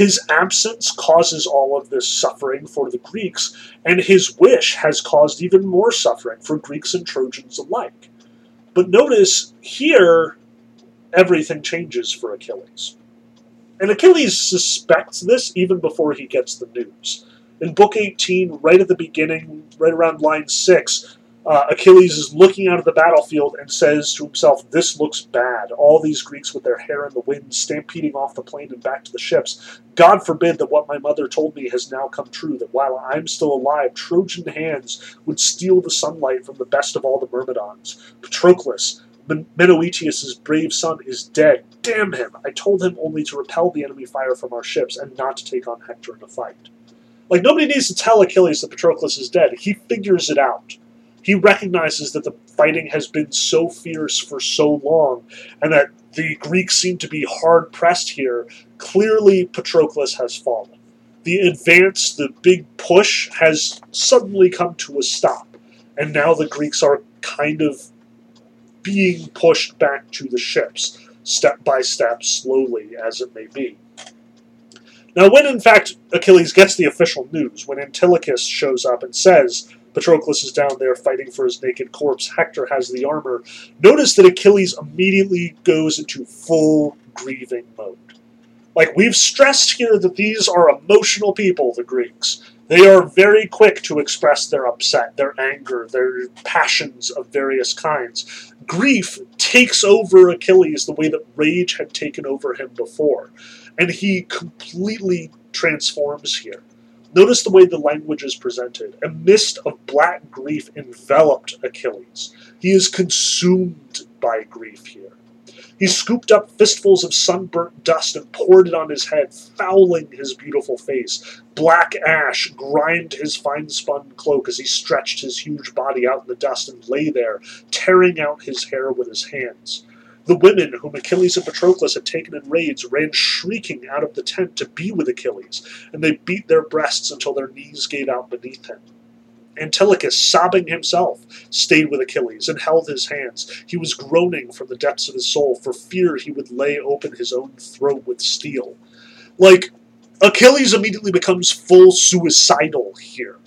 His absence causes all of this suffering for the Greeks, and his wish has caused even more suffering for Greeks and Trojans alike. But notice here, everything changes for Achilles. And Achilles suspects this even before he gets the news. In Book 18, right at the beginning, right around line 6, uh, Achilles is looking out of the battlefield and says to himself, This looks bad. All these Greeks with their hair in the wind, stampeding off the plain and back to the ships. God forbid that what my mother told me has now come true, that while I'm still alive, Trojan hands would steal the sunlight from the best of all the Myrmidons. Patroclus, Men- Menoetius' brave son, is dead. Damn him! I told him only to repel the enemy fire from our ships and not to take on Hector in a fight. Like, nobody needs to tell Achilles that Patroclus is dead. He figures it out he recognizes that the fighting has been so fierce for so long and that the Greeks seem to be hard pressed here. Clearly, Patroclus has fallen. The advance, the big push, has suddenly come to a stop, and now the Greeks are kind of being pushed back to the ships, step by step, slowly as it may be. Now, when in fact Achilles gets the official news, when Antilochus shows up and says, Patroclus is down there fighting for his naked corpse. Hector has the armor. Notice that Achilles immediately goes into full grieving mode. Like, we've stressed here that these are emotional people, the Greeks. They are very quick to express their upset, their anger, their passions of various kinds. Grief takes over Achilles the way that rage had taken over him before, and he completely transforms here. Notice the way the language is presented. A mist of black grief enveloped Achilles. He is consumed by grief here. He scooped up fistfuls of sunburnt dust and poured it on his head, fouling his beautiful face. Black ash grimed his fine spun cloak as he stretched his huge body out in the dust and lay there, tearing out his hair with his hands. The women whom Achilles and Patroclus had taken in raids ran shrieking out of the tent to be with Achilles, and they beat their breasts until their knees gave out beneath him. Antilochus, sobbing himself, stayed with Achilles and held his hands. He was groaning from the depths of his soul for fear he would lay open his own throat with steel. Like, Achilles immediately becomes full suicidal here.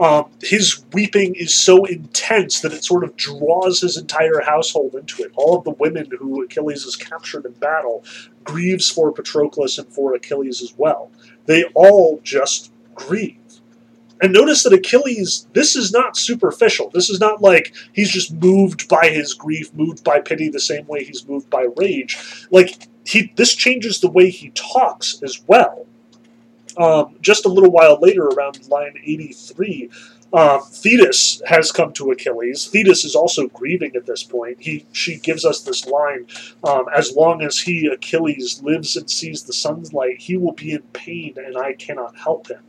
Um, his weeping is so intense that it sort of draws his entire household into it. All of the women who Achilles has captured in battle grieves for Patroclus and for Achilles as well. They all just grieve. And notice that Achilles, this is not superficial. This is not like he's just moved by his grief, moved by pity the same way he's moved by rage. Like he this changes the way he talks as well. Um, just a little while later, around line 83, um, Thetis has come to Achilles. Thetis is also grieving at this point. He she gives us this line: um, "As long as he Achilles lives and sees the sunlight, he will be in pain, and I cannot help him."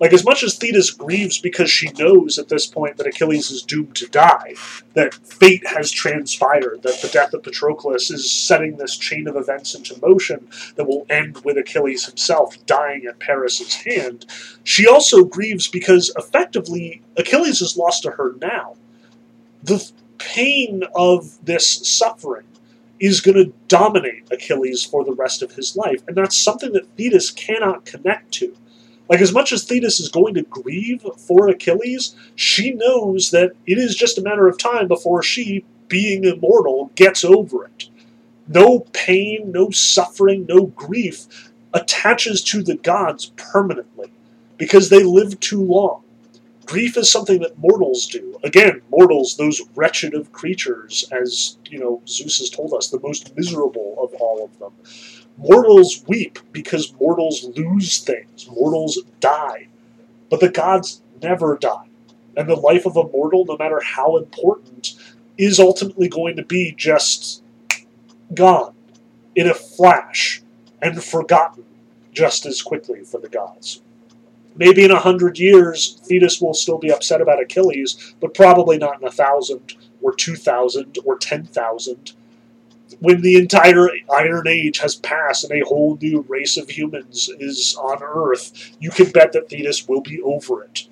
Like as much as Thetis grieves because she knows at this point that Achilles is doomed to die, that fate has transpired, that the death of Patroclus is setting this chain of events into motion that will end with Achilles himself dying at Paris's hand. She also grieves because effectively Achilles is lost to her now. The pain of this suffering is going to dominate Achilles for the rest of his life, and that's something that Thetis cannot connect to. Like, as much as Thetis is going to grieve for Achilles, she knows that it is just a matter of time before she, being immortal, gets over it. No pain, no suffering, no grief attaches to the gods permanently because they live too long. Grief is something that mortals do. Again, mortals, those wretched of creatures, as you know, Zeus has told us, the most miserable of all of them. Mortals weep because mortals lose things. Mortals die. But the gods never die. And the life of a mortal, no matter how important, is ultimately going to be just gone in a flash and forgotten just as quickly for the gods. Maybe in a hundred years, Thetis will still be upset about Achilles, but probably not in a thousand, or two thousand, or ten thousand when the entire Iron Age has passed and a whole new race of humans is on Earth, you can bet that Thetis will be over it.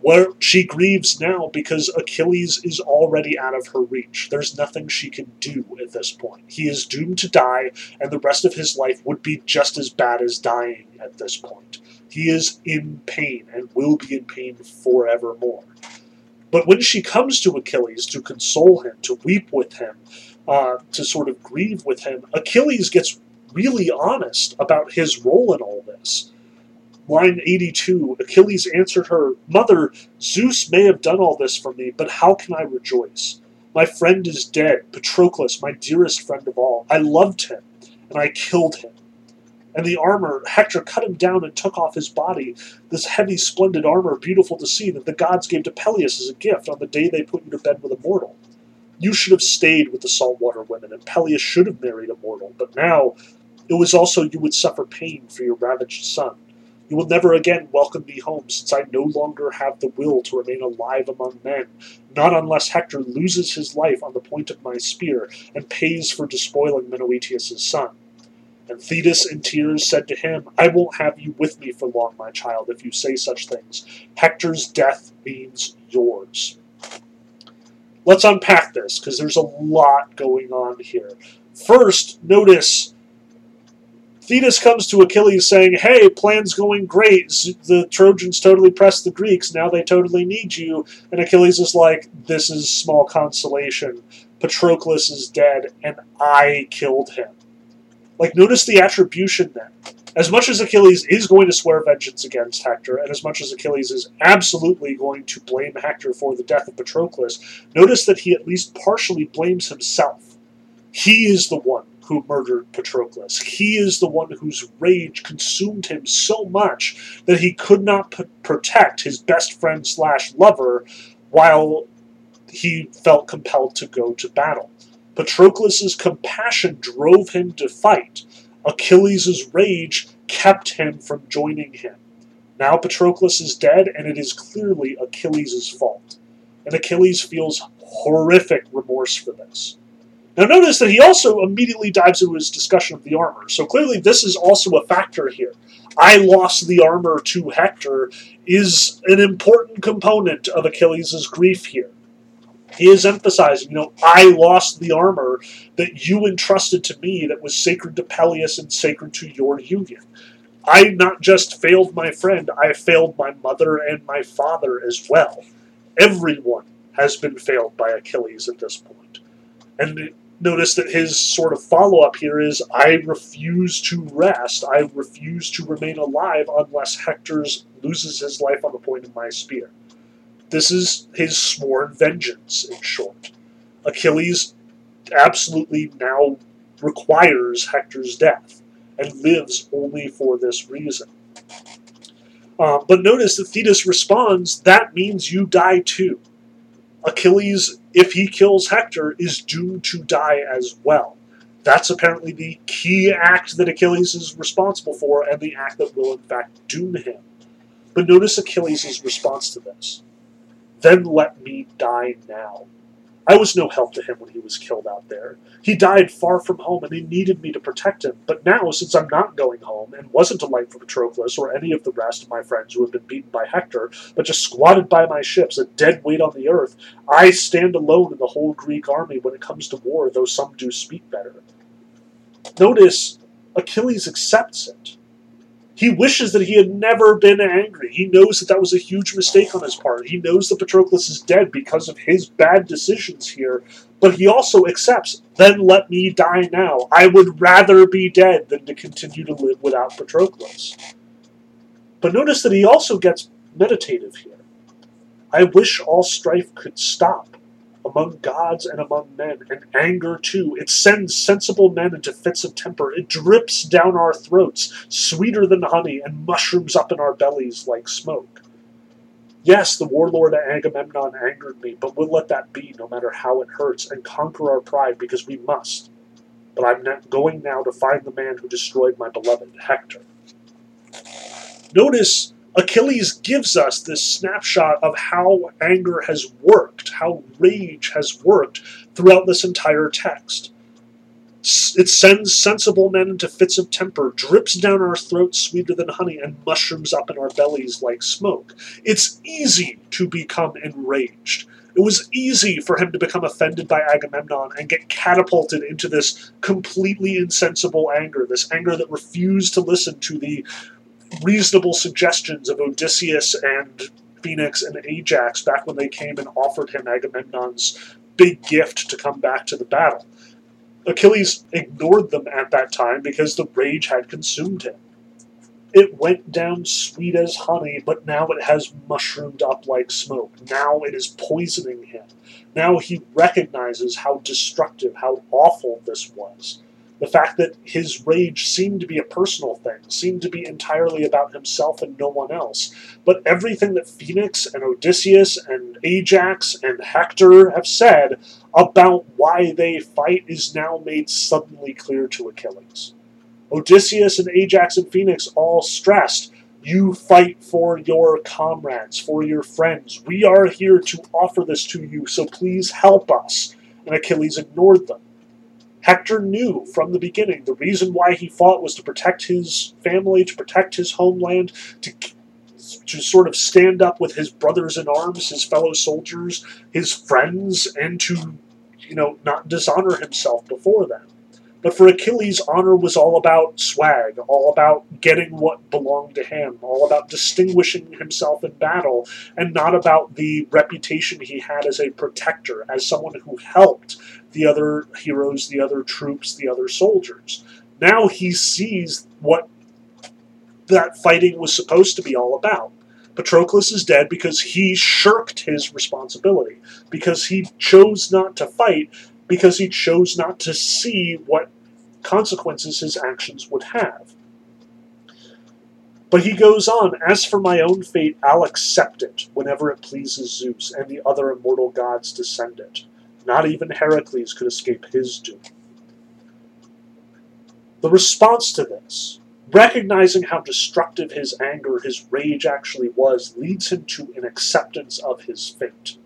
Where she grieves now because Achilles is already out of her reach. There's nothing she can do at this point. He is doomed to die, and the rest of his life would be just as bad as dying at this point. He is in pain and will be in pain forevermore. But when she comes to Achilles to console him, to weep with him, uh, to sort of grieve with him, Achilles gets really honest about his role in all this. Line 82 Achilles answered her, Mother, Zeus may have done all this for me, but how can I rejoice? My friend is dead, Patroclus, my dearest friend of all. I loved him, and I killed him. And the armor, Hector cut him down and took off his body, this heavy, splendid armor, beautiful to see, that the gods gave to Peleus as a gift on the day they put you to bed with a mortal. You should have stayed with the saltwater women, and Peleus should have married a mortal, but now it was also you would suffer pain for your ravaged son. You will never again welcome me home, since I no longer have the will to remain alive among men, not unless Hector loses his life on the point of my spear and pays for despoiling Menoetius' son. And Thetis in tears said to him, I won't have you with me for long, my child, if you say such things. Hector's death means yours let's unpack this because there's a lot going on here. First, notice Thetis comes to Achilles saying, Hey, plan's going great. The Trojans totally pressed the Greeks. Now they totally need you. And Achilles is like, This is small consolation. Patroclus is dead, and I killed him. Like, notice the attribution then as much as Achilles is going to swear vengeance against Hector, and as much as Achilles is absolutely going to blame Hector for the death of Patroclus, notice that he at least partially blames himself. He is the one who murdered Patroclus. He is the one whose rage consumed him so much that he could not p- protect his best friend slash lover while he felt compelled to go to battle. Patroclus's compassion drove him to fight Achilles' rage kept him from joining him. Now Patroclus is dead, and it is clearly Achilles' fault. And Achilles feels horrific remorse for this. Now, notice that he also immediately dives into his discussion of the armor. So clearly, this is also a factor here. I lost the armor to Hector is an important component of Achilles' grief here. He is emphasizing, you know, I lost the armor that you entrusted to me that was sacred to Peleus and sacred to your union. I not just failed my friend, I failed my mother and my father as well. Everyone has been failed by Achilles at this point. And notice that his sort of follow up here is I refuse to rest. I refuse to remain alive unless Hector loses his life on the point of my spear. This is his sworn vengeance, in short. Achilles absolutely now requires Hector's death and lives only for this reason. Um, but notice that Thetis responds, that means you die too. Achilles, if he kills Hector, is doomed to die as well. That's apparently the key act that Achilles is responsible for, and the act that will in fact doom him. But notice Achilles' response to this. Then let me die now. I was no help to him when he was killed out there. He died far from home, and he needed me to protect him. But now, since I'm not going home, and wasn't a light for Patroclus or any of the rest of my friends who have been beaten by Hector, but just squatted by my ships, a dead weight on the earth, I stand alone in the whole Greek army when it comes to war, though some do speak better. Notice, Achilles accepts it. He wishes that he had never been angry. He knows that that was a huge mistake on his part. He knows that Patroclus is dead because of his bad decisions here, but he also accepts, then let me die now. I would rather be dead than to continue to live without Patroclus. But notice that he also gets meditative here. I wish all strife could stop among gods and among men, and anger too. It sends sensible men into fits of temper. It drips down our throats, sweeter than honey, and mushrooms up in our bellies like smoke. Yes, the warlord Agamemnon angered me, but we'll let that be no matter how it hurts, and conquer our pride because we must. But I'm going now to find the man who destroyed my beloved, Hector. Notice Achilles gives us this snapshot of how anger has worked, how rage has worked throughout this entire text. It sends sensible men into fits of temper, drips down our throats sweeter than honey, and mushrooms up in our bellies like smoke. It's easy to become enraged. It was easy for him to become offended by Agamemnon and get catapulted into this completely insensible anger, this anger that refused to listen to the reasonable suggestions of Odysseus and Phoenix and Ajax back when they came and offered him Agamemnon's big gift to come back to the battle. Achilles ignored them at that time because the rage had consumed him. It went down sweet as honey, but now it has mushroomed up like smoke. Now it is poisoning him. Now he recognizes how destructive, how awful this was. The fact that his rage seemed to be a personal thing, seemed to be entirely about himself and no one else. But everything that Phoenix and Odysseus and Ajax and Hector have said about why they fight is now made suddenly clear to Achilles. Odysseus and Ajax and Phoenix all stressed you fight for your comrades, for your friends. We are here to offer this to you, so please help us. And Achilles ignored them. Hector knew from the beginning the reason why he fought was to protect his family, to protect his homeland, to to sort of stand up with his brothers in arms, his fellow soldiers, his friends, and to, you know, not dishonor himself before them. But for Achilles, honor was all about swag, all about getting what belonged to him, all about distinguishing himself in battle, and not about the reputation he had as a protector, as someone who helped the other heroes, the other troops, the other soldiers. Now he sees what that fighting was supposed to be all about. Patroclus is dead because he shirked his responsibility, because he chose not to fight because he chose not to see what consequences his actions would have. But he goes on, As for my own fate, I'll accept it whenever it pleases Zeus and the other immortal gods to send it. Not even Heracles could escape his doom. The response to this, recognizing how destructive his anger, his rage actually was, leads him to an acceptance of his fate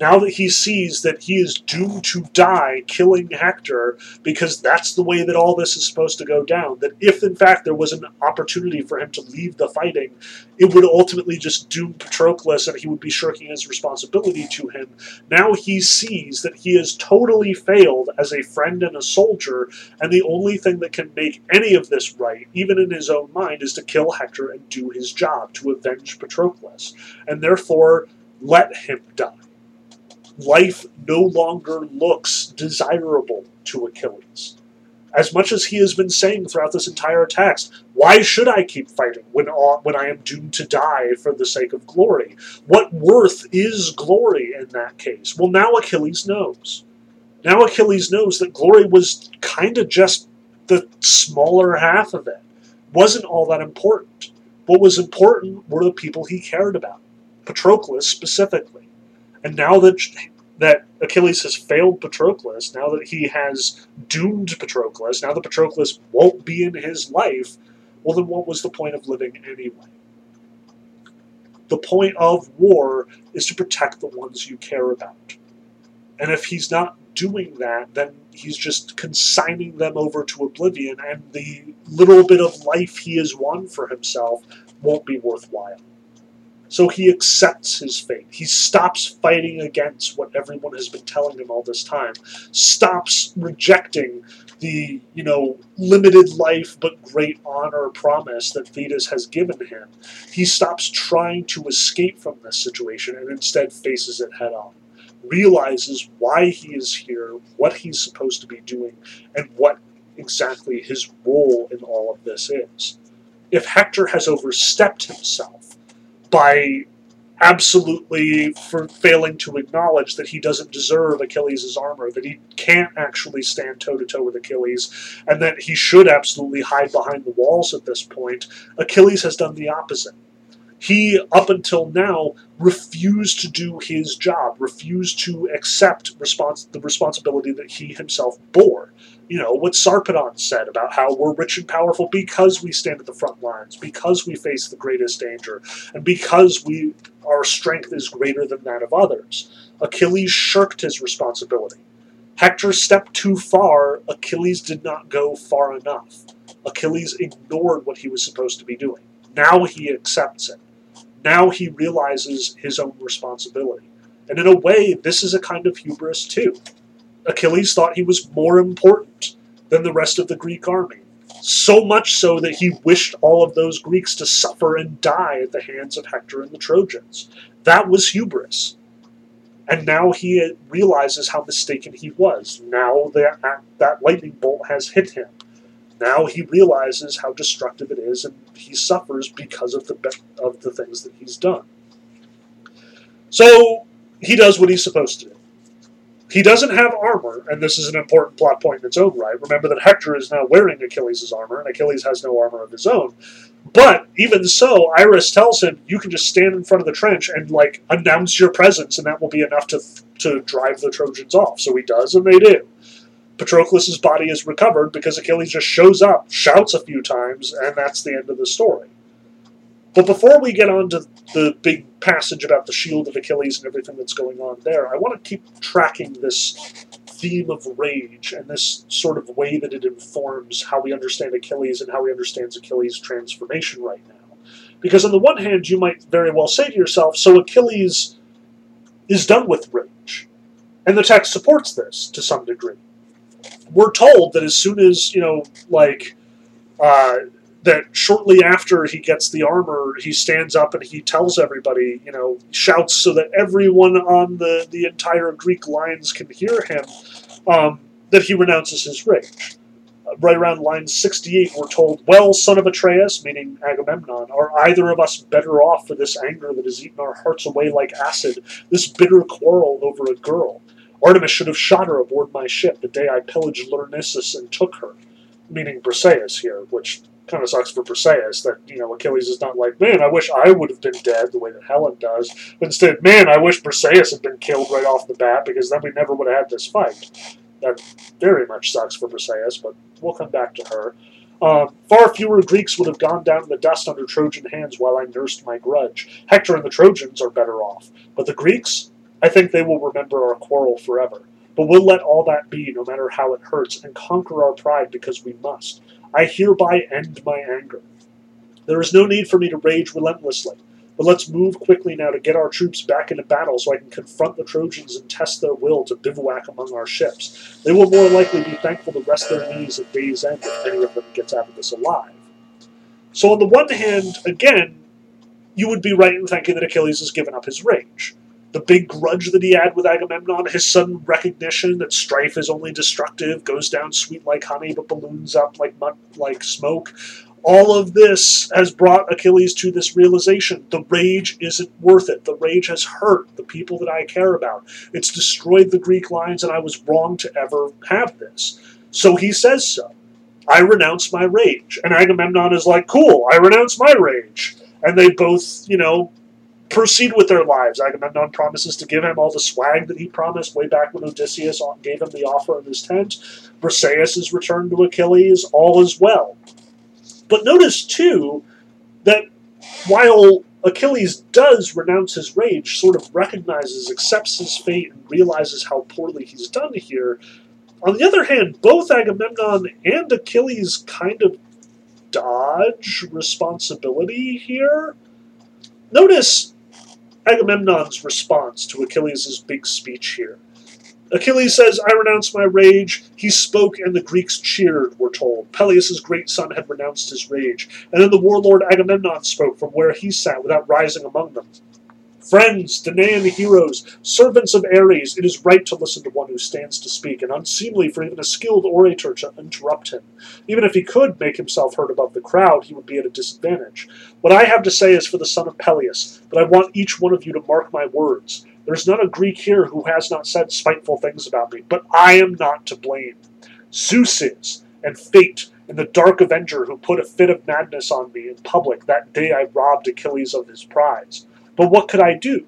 now that he sees that he is doomed to die killing Hector because that's the way that all this is supposed to go down, that if in fact there was an opportunity for him to leave the fighting, it would ultimately just doom Patroclus and he would be shirking his responsibility to him. Now he sees that he has totally failed as a friend and a soldier, and the only thing that can make any of this right, even in his own mind, is to kill Hector and do his job, to avenge Patroclus. And therefore, let him die life no longer looks desirable to Achilles. As much as he has been saying throughout this entire text, why should I keep fighting when, when I am doomed to die for the sake of glory? What worth is glory in that case? Well, now Achilles knows. Now Achilles knows that glory was kind of just the smaller half of it. Wasn't all that important. What was important were the people he cared about, Patroclus specifically. And now that that Achilles has failed Patroclus, now that he has doomed Patroclus, now that Patroclus won't be in his life, well, then what was the point of living anyway? The point of war is to protect the ones you care about. And if he's not doing that, then he's just consigning them over to oblivion, and the little bit of life he has won for himself won't be worthwhile. So he accepts his fate. He stops fighting against what everyone has been telling him all this time. Stops rejecting the, you know, limited life but great honor promise that Thetis has given him. He stops trying to escape from this situation and instead faces it head on. Realizes why he is here, what he's supposed to be doing, and what exactly his role in all of this is. If Hector has overstepped himself by absolutely for failing to acknowledge that he doesn't deserve Achilles' armor, that he can't actually stand toe to toe with Achilles, and that he should absolutely hide behind the walls at this point, Achilles has done the opposite. He, up until now, refused to do his job, refused to accept respons- the responsibility that he himself bore you know, what Sarpedon said about how we're rich and powerful because we stand at the front lines, because we face the greatest danger, and because we our strength is greater than that of others. Achilles shirked his responsibility. Hector stepped too far, Achilles did not go far enough. Achilles ignored what he was supposed to be doing. Now he accepts it. Now he realizes his own responsibility. And in a way, this is a kind of hubris too. Achilles thought he was more important than the rest of the Greek army. So much so that he wished all of those Greeks to suffer and die at the hands of Hector and the Trojans. That was hubris. And now he realizes how mistaken he was. Now that, that lightning bolt has hit him. Now he realizes how destructive it is, and he suffers because of the of the things that he's done. So he does what he's supposed to do. He doesn't have armor, and this is an important plot point in its own right. Remember that Hector is now wearing Achilles' armor, and Achilles has no armor of his own. But even so, Iris tells him, "You can just stand in front of the trench and like announce your presence, and that will be enough to to drive the Trojans off." So he does, and they do. Patroclus' body is recovered because Achilles just shows up, shouts a few times, and that's the end of the story. But before we get on to the big passage about the shield of Achilles and everything that's going on there, I want to keep tracking this theme of rage and this sort of way that it informs how we understand Achilles and how he understands Achilles' transformation right now. Because on the one hand, you might very well say to yourself, so Achilles is done with rage. And the text supports this to some degree. We're told that as soon as, you know, like, uh, that shortly after he gets the armor, he stands up and he tells everybody, you know, shouts so that everyone on the, the entire Greek lines can hear him, um, that he renounces his rage. Uh, right around line 68, we're told, Well, son of Atreus, meaning Agamemnon, are either of us better off for this anger that has eaten our hearts away like acid, this bitter quarrel over a girl? Artemis should have shot her aboard my ship the day I pillaged Lyrnessus and took her, meaning Briseis here, which kind of sucks for Briseis that you know Achilles is not like, man, I wish I would have been dead the way that Helen does. But instead, man, I wish Briseis had been killed right off the bat because then we never would have had this fight. That very much sucks for Briseis, but we'll come back to her. Um, far fewer Greeks would have gone down in the dust under Trojan hands while I nursed my grudge. Hector and the Trojans are better off, but the Greeks, I think they will remember our quarrel forever. But we'll let all that be, no matter how it hurts, and conquer our pride because we must. I hereby end my anger. There is no need for me to rage relentlessly, but let's move quickly now to get our troops back into battle so I can confront the Trojans and test their will to bivouac among our ships. They will more likely be thankful to rest their knees at day's end if any of them gets out of this alive. So, on the one hand, again, you would be right in thinking that Achilles has given up his rage the big grudge that he had with Agamemnon, his sudden recognition that strife is only destructive, goes down sweet like honey but balloons up like like smoke. All of this has brought Achilles to this realization: the rage isn't worth it. The rage has hurt the people that I care about. It's destroyed the Greek lines, and I was wrong to ever have this. So he says so. I renounce my rage, and Agamemnon is like, "Cool, I renounce my rage." And they both, you know, proceed with their lives. Agamemnon promises to give him all the swag that he promised way back when Odysseus gave him the offer of his tent. Briseis is returned to Achilles. All is well. But notice, too, that while Achilles does renounce his rage, sort of recognizes, accepts his fate, and realizes how poorly he's done here, on the other hand, both Agamemnon and Achilles kind of dodge responsibility here. Notice Agamemnon's response to Achilles' big speech here. Achilles says, I renounce my rage. He spoke, and the Greeks cheered, we're told. Peleus' great son had renounced his rage. And then the warlord Agamemnon spoke from where he sat without rising among them. Friends, Danaan heroes, servants of Ares, it is right to listen to one who stands to speak, and unseemly for even a skilled orator to interrupt him. Even if he could make himself heard above the crowd, he would be at a disadvantage. What I have to say is for the son of Peleus, but I want each one of you to mark my words. There's not a Greek here who has not said spiteful things about me, but I am not to blame. Zeus is, and fate, and the dark avenger who put a fit of madness on me in public that day I robbed Achilles of his prize. But what could I do?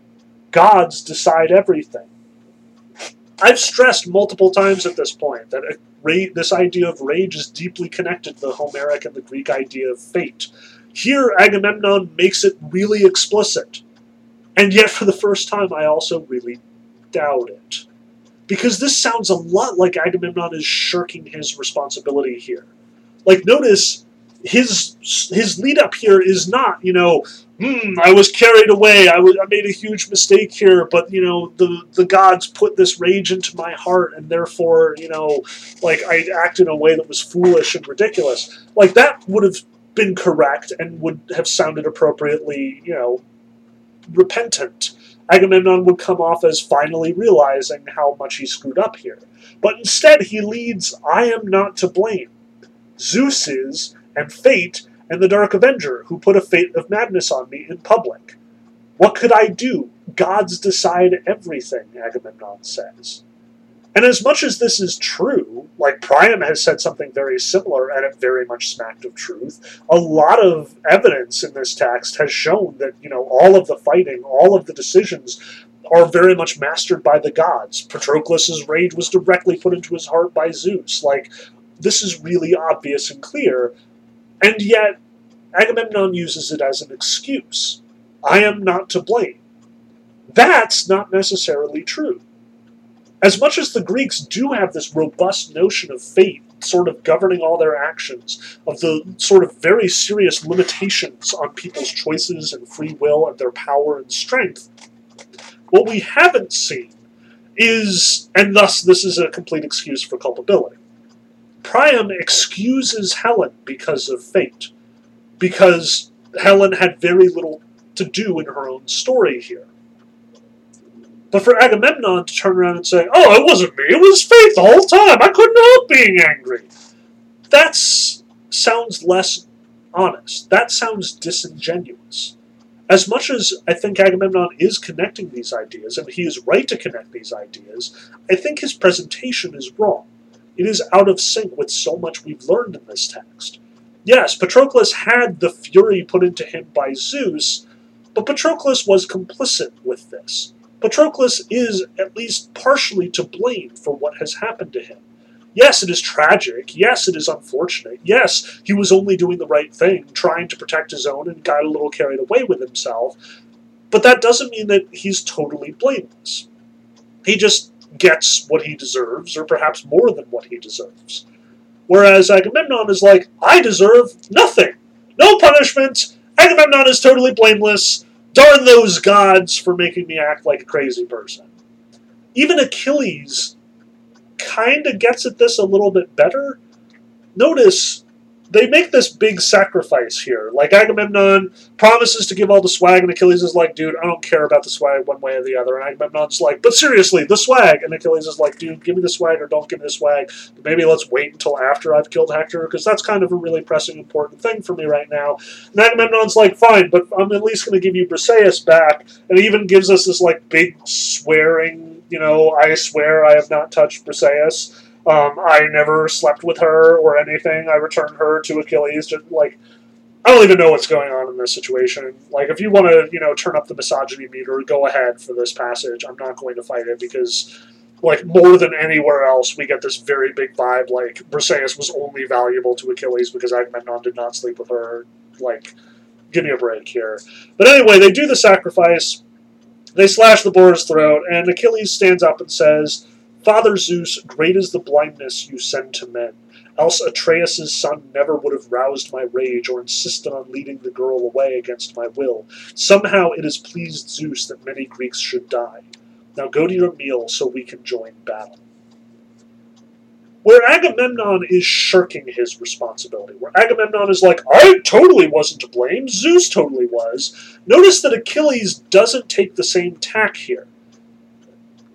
Gods decide everything. I've stressed multiple times at this point that this idea of rage is deeply connected to the Homeric and the Greek idea of fate. Here, Agamemnon makes it really explicit. And yet, for the first time, I also really doubt it. Because this sounds a lot like Agamemnon is shirking his responsibility here. Like, notice his his lead up here is not, you know, hmm, I was carried away. I, made a huge mistake here, but you know, the the gods put this rage into my heart, and therefore, you know, like I acted in a way that was foolish and ridiculous. Like that would have been correct and would have sounded appropriately, you know, repentant. Agamemnon would come off as finally realizing how much he screwed up here. But instead, he leads, I am not to blame. Zeus is, and fate and the Dark Avenger, who put a fate of madness on me in public. What could I do? Gods decide everything, Agamemnon says. And as much as this is true, like Priam has said something very similar, and it very much smacked of truth, a lot of evidence in this text has shown that, you know, all of the fighting, all of the decisions are very much mastered by the gods. Patroclus' rage was directly put into his heart by Zeus. Like, this is really obvious and clear, and yet, Agamemnon uses it as an excuse. I am not to blame. That's not necessarily true. As much as the Greeks do have this robust notion of fate sort of governing all their actions, of the sort of very serious limitations on people's choices and free will and their power and strength, what we haven't seen is, and thus this is a complete excuse for culpability, Priam excuses Helen because of fate, because Helen had very little to do in her own story here. But for Agamemnon to turn around and say, Oh, it wasn't me, it was fate the whole time, I couldn't help being angry, that sounds less honest. That sounds disingenuous. As much as I think Agamemnon is connecting these ideas, and he is right to connect these ideas, I think his presentation is wrong. It is out of sync with so much we've learned in this text. Yes, Patroclus had the fury put into him by Zeus, but Patroclus was complicit with this. Patroclus is at least partially to blame for what has happened to him. Yes, it is tragic. Yes, it is unfortunate. Yes, he was only doing the right thing, trying to protect his own, and got a little carried away with himself. But that doesn't mean that he's totally blameless. He just gets what he deserves, or perhaps more than what he deserves. Whereas Agamemnon is like, I deserve nothing. No punishment. Agamemnon is totally blameless. Darn those gods for making me act like a crazy person. Even Achilles kind of gets at this a little bit better. Notice they make this big sacrifice here. Like Agamemnon promises to give all the swag, and Achilles is like, dude, I don't care about the swag one way or the other. And Agamemnon's like, but seriously, the swag. And Achilles is like, dude, give me the swag or don't give me the swag. Maybe let's wait until after I've killed Hector, because that's kind of a really pressing, important thing for me right now. And Agamemnon's like, fine, but I'm at least going to give you Briseis back. And he even gives us this like big swearing, you know, I swear I have not touched Briseis. Um, I never slept with her or anything. I returned her to Achilles. Just like I don't even know what's going on in this situation. Like, if you want to, you know, turn up the misogyny meter, go ahead for this passage. I'm not going to fight it because, like, more than anywhere else, we get this very big vibe. Like, Briseis was only valuable to Achilles because Agamemnon did not sleep with her. Like, give me a break here. But anyway, they do the sacrifice. They slash the boar's throat, and Achilles stands up and says, Father Zeus, great is the blindness you send to men. Else Atreus' son never would have roused my rage or insisted on leading the girl away against my will. Somehow it has pleased Zeus that many Greeks should die. Now go to your meal so we can join battle. Where Agamemnon is shirking his responsibility, where Agamemnon is like, I totally wasn't to blame, Zeus totally was, notice that Achilles doesn't take the same tack here.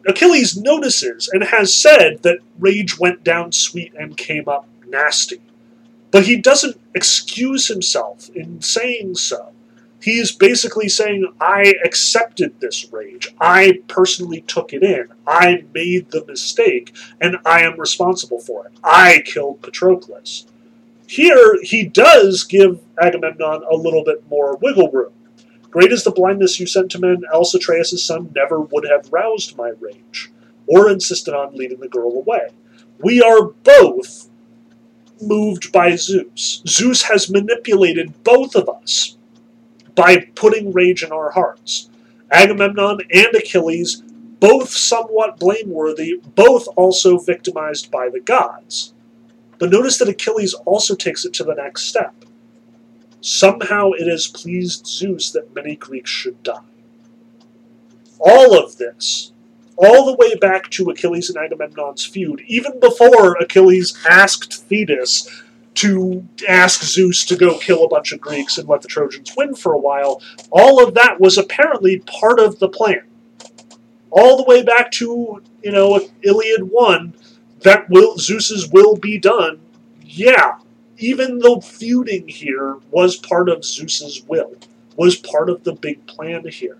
Achilles notices and has said that rage went down sweet and came up nasty. But he doesn't excuse himself in saying so. He is basically saying, I accepted this rage. I personally took it in. I made the mistake, and I am responsible for it. I killed Patroclus. Here, he does give Agamemnon a little bit more wiggle room. Great is the blindness you sent to men, else Atreus' son never would have roused my rage, or insisted on leading the girl away. We are both moved by Zeus. Zeus has manipulated both of us by putting rage in our hearts. Agamemnon and Achilles, both somewhat blameworthy, both also victimized by the gods. But notice that Achilles also takes it to the next step. Somehow it has pleased Zeus that many Greeks should die. All of this, all the way back to Achilles and Agamemnon's feud, even before Achilles asked Thetis to ask Zeus to go kill a bunch of Greeks and let the Trojans win for a while, all of that was apparently part of the plan. All the way back to, you know, Iliad 1, that will Zeus's will be done. Yeah, even though feuding here was part of Zeus's will, was part of the big plan here.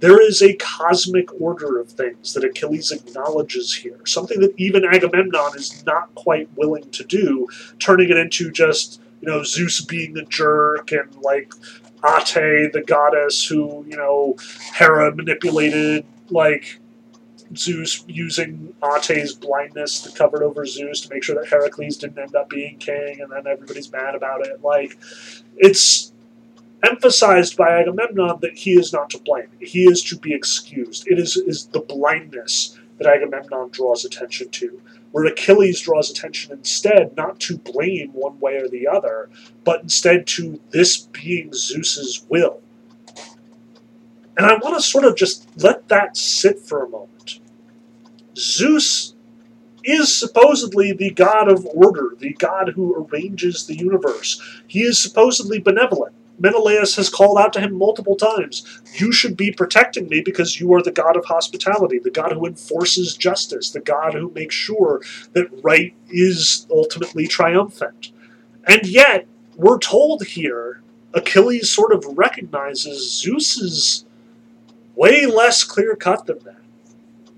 There is a cosmic order of things that Achilles acknowledges here, something that even Agamemnon is not quite willing to do, turning it into just, you know, Zeus being a jerk and like Ate, the goddess who, you know, Hera manipulated, like Zeus using Ate's blindness to cover over Zeus to make sure that Heracles didn't end up being king, and then everybody's mad about it. Like, it's emphasized by Agamemnon that he is not to blame. He is to be excused. It is, is the blindness that Agamemnon draws attention to. Where Achilles draws attention instead not to blame one way or the other, but instead to this being Zeus's will. And I want to sort of just let that sit for a moment. Zeus is supposedly the god of order, the god who arranges the universe. He is supposedly benevolent. Menelaus has called out to him multiple times You should be protecting me because you are the God of hospitality, the God who enforces justice, the God who makes sure that right is ultimately triumphant. And yet, we're told here, Achilles sort of recognizes Zeus's way less clear cut than that.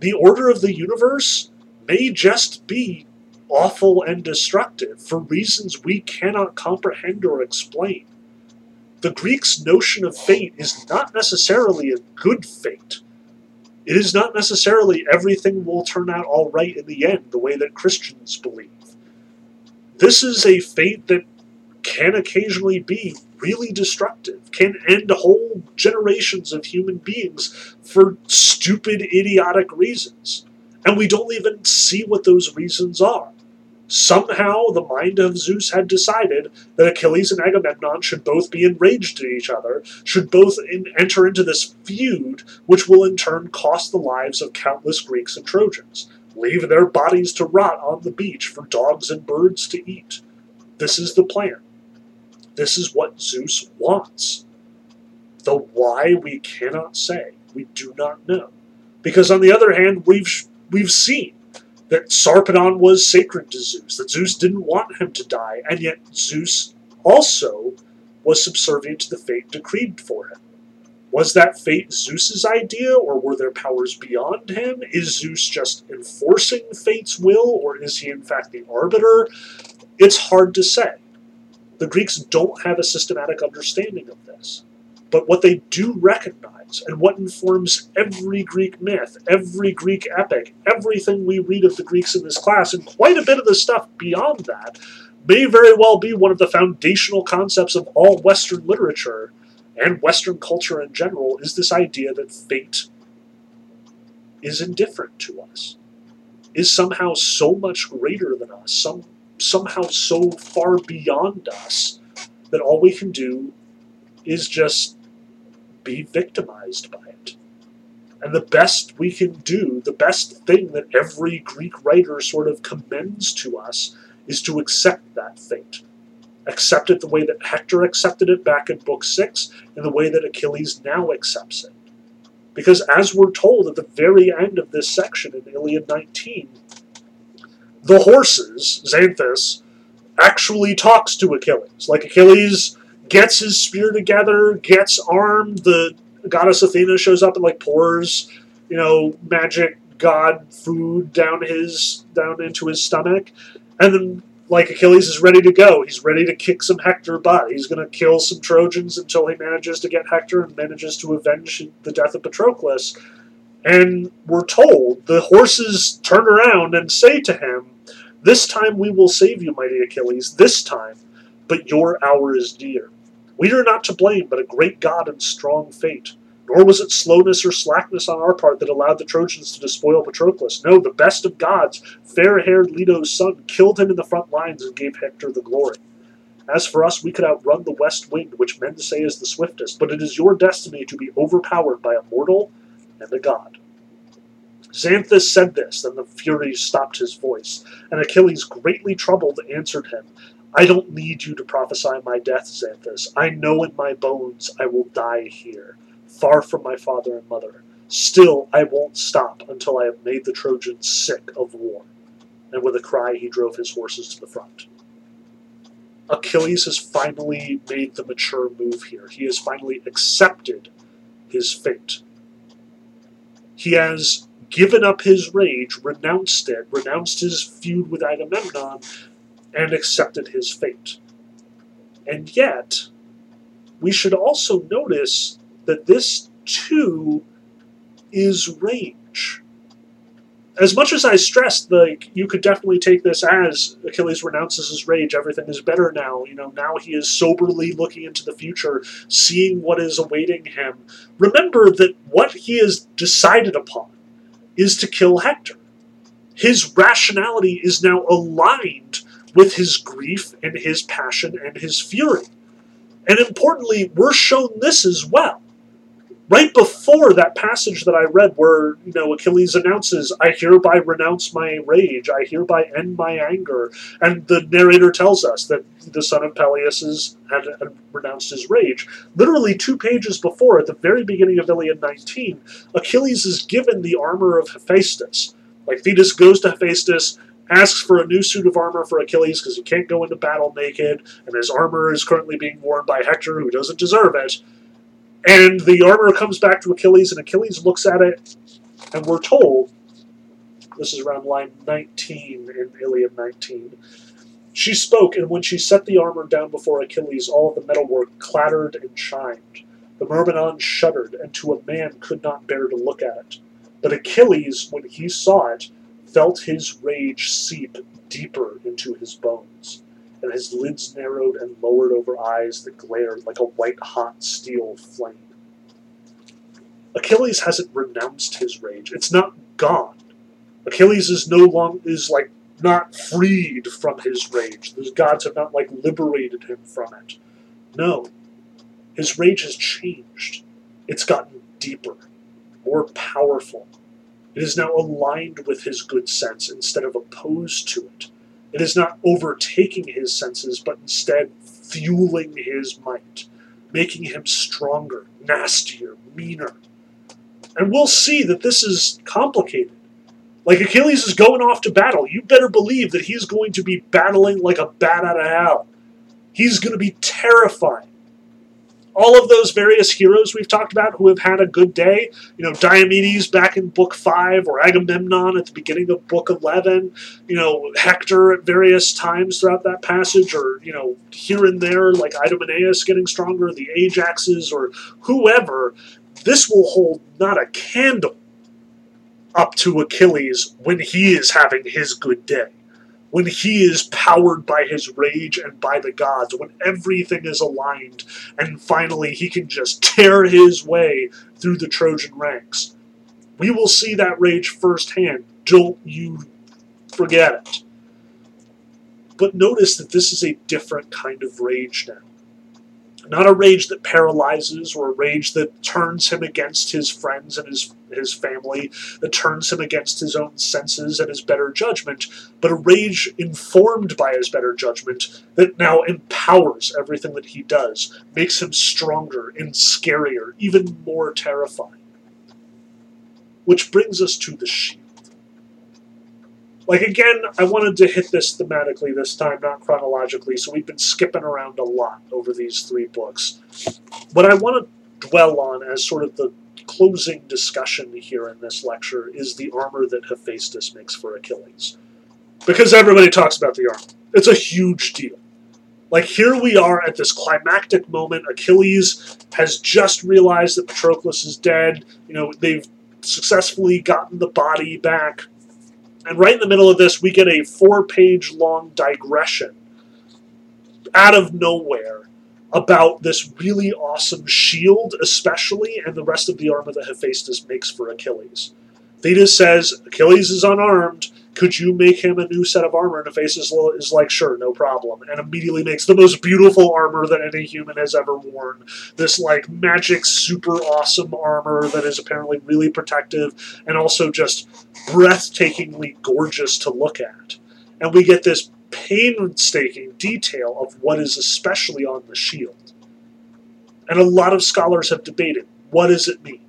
The order of the universe may just be awful and destructive for reasons we cannot comprehend or explain. The Greeks' notion of fate is not necessarily a good fate. It is not necessarily everything will turn out all right in the end, the way that Christians believe. This is a fate that can occasionally be really destructive, can end whole generations of human beings for stupid, idiotic reasons. And we don't even see what those reasons are. Somehow, the mind of Zeus had decided that Achilles and Agamemnon should both be enraged at each other, should both in, enter into this feud, which will in turn cost the lives of countless Greeks and Trojans, leave their bodies to rot on the beach for dogs and birds to eat. This is the plan. This is what Zeus wants. The why we cannot say. We do not know. Because on the other hand, we've we've seen that Sarpedon was sacred to Zeus, that Zeus didn't want him to die, and yet Zeus also was subservient to the fate decreed for him. Was that fate Zeus's idea, or were there powers beyond him? Is Zeus just enforcing fate's will, or is he in fact the arbiter? It's hard to say. The Greeks don't have a systematic understanding of this. But what they do recognize, and what informs every Greek myth, every Greek epic, everything we read of the Greeks in this class, and quite a bit of the stuff beyond that, may very well be one of the foundational concepts of all Western literature and Western culture in general, is this idea that fate is indifferent to us. is somehow so much greater than us, some somehow so far beyond us that all we can do is just be victimized by it. And the best we can do, the best thing that every Greek writer sort of commends to us, is to accept that fate. Accept it the way that Hector accepted it back in Book 6, and the way that Achilles now accepts it. Because as we're told at the very end of this section in Iliad 19, the horses, Xanthus, actually talks to Achilles. Like Achilles gets his spear together, gets armed, the goddess Athena shows up and like pours, you know, magic god food down his down into his stomach. And then like Achilles is ready to go. He's ready to kick some Hector butt. He's going to kill some Trojans until he manages to get Hector and manages to avenge the death of Patroclus. And we're told the horses turn around and say to him, This time we will save you, mighty Achilles, this time, but your hour is dear. We are not to blame, but a great God and strong fate. Nor was it slowness or slackness on our part that allowed the Trojans to despoil Patroclus. No, the best of gods, fair haired Leto's son, killed him in the front lines and gave Hector the glory. As for us, we could outrun the west wind, which men say is the swiftest, but it is your destiny to be overpowered by a mortal and a god. Xanthus said this, then the Furies stopped his voice, and Achilles, greatly troubled, answered him, I don't need you to prophesy my death, Xanthus. I know in my bones I will die here far from my father and mother. Still, I won't stop until I have made the Trojans sick of war. And with a cry, he drove his horses to the front. Achilles has finally made the mature move here. He has finally accepted his fate. He has given up his rage, renounced it, renounced his feud with Agamemnon, and accepted his fate. And yet, we should also notice that this too is rage. As much as I stressed, like you could definitely take this as Achilles renounces his rage. Everything is better now. You know, now he is soberly looking into the future, seeing what is awaiting him. Remember that what he has decided upon is to kill Hector. His rationality is now aligned with his grief and his passion and his fury. And importantly, we're shown this as well right before that passage that I read, where you know Achilles announces, "I hereby renounce my rage. I hereby end my anger," and the narrator tells us that the son of Peleus has had, had renounced his rage. Literally two pages before, at the very beginning of Iliad 19, Achilles is given the armor of Hephaestus. Like Thetis goes to Hephaestus, asks for a new suit of armor for Achilles because he can't go into battle naked, and his armor is currently being worn by Hector, who doesn't deserve it. And the armor comes back to Achilles, and Achilles looks at it, and we're told this is around line 19 in Iliad 19. She spoke, and when she set the armor down before Achilles, all the metalwork clattered and chimed. The Myrmidon shuddered, and to a man could not bear to look at it. But Achilles, when he saw it, felt his rage seep deeper into his bones and his lids narrowed and lowered over eyes that glared like a white hot steel flame. Achilles hasn't renounced his rage. It's not gone. Achilles is no long is like not freed from his rage. The gods have not like liberated him from it. No. His rage has changed. It's gotten deeper, more powerful. It is now aligned with his good sense instead of opposed to it. It is not overtaking his senses, but instead fueling his might, making him stronger, nastier, meaner. And we'll see that this is complicated. Like Achilles is going off to battle. You better believe that he's going to be battling like a bat out of hell. He's going to be terrifying all of those various heroes we've talked about who have had a good day, you know, Diomedes back in book five, or Agamemnon at the beginning of book 11, you know, Hector at various times throughout that passage, or, you know, here and there, like Idomeneus getting stronger, the Ajaxes, or whoever, this will hold not a candle up to Achilles when he is having his good day when he is powered by his rage and by the gods, when everything is aligned, and finally he can just tear his way through the Trojan ranks. We will see that rage firsthand. Don't you forget it. But notice that this is a different kind of rage now. Not a rage that paralyzes or a rage that turns him against his friends and his, his family, that turns him against his own senses and his better judgment, but a rage informed by his better judgment that now empowers everything that he does, makes him stronger and scarier, even more terrifying. Which brings us to the shield. Like, again, I wanted to hit this thematically this time, not chronologically, so we've been skipping around a lot over these three books. What I want to dwell on as sort of the closing discussion here in this lecture is the armor that Hephaestus makes for Achilles. Because everybody talks about the armor. It's a huge deal. Like, here we are at this climactic moment. Achilles has just realized that Patroclus is dead. You know, they've successfully gotten the body back. And right in the middle of this, we get a four page long digression out of nowhere about this really awesome shield, especially, and the rest of the armor that Hephaestus makes for Achilles. Thetis says, Achilles is unarmed. Could you make him a new set of armor? And Hephaestus is like, sure, no problem. And immediately makes the most beautiful armor that any human has ever worn. This, like, magic, super awesome armor that is apparently really protective and also just breathtakingly gorgeous to look at. And we get this painstaking detail of what is especially on the shield. And a lot of scholars have debated what does it mean?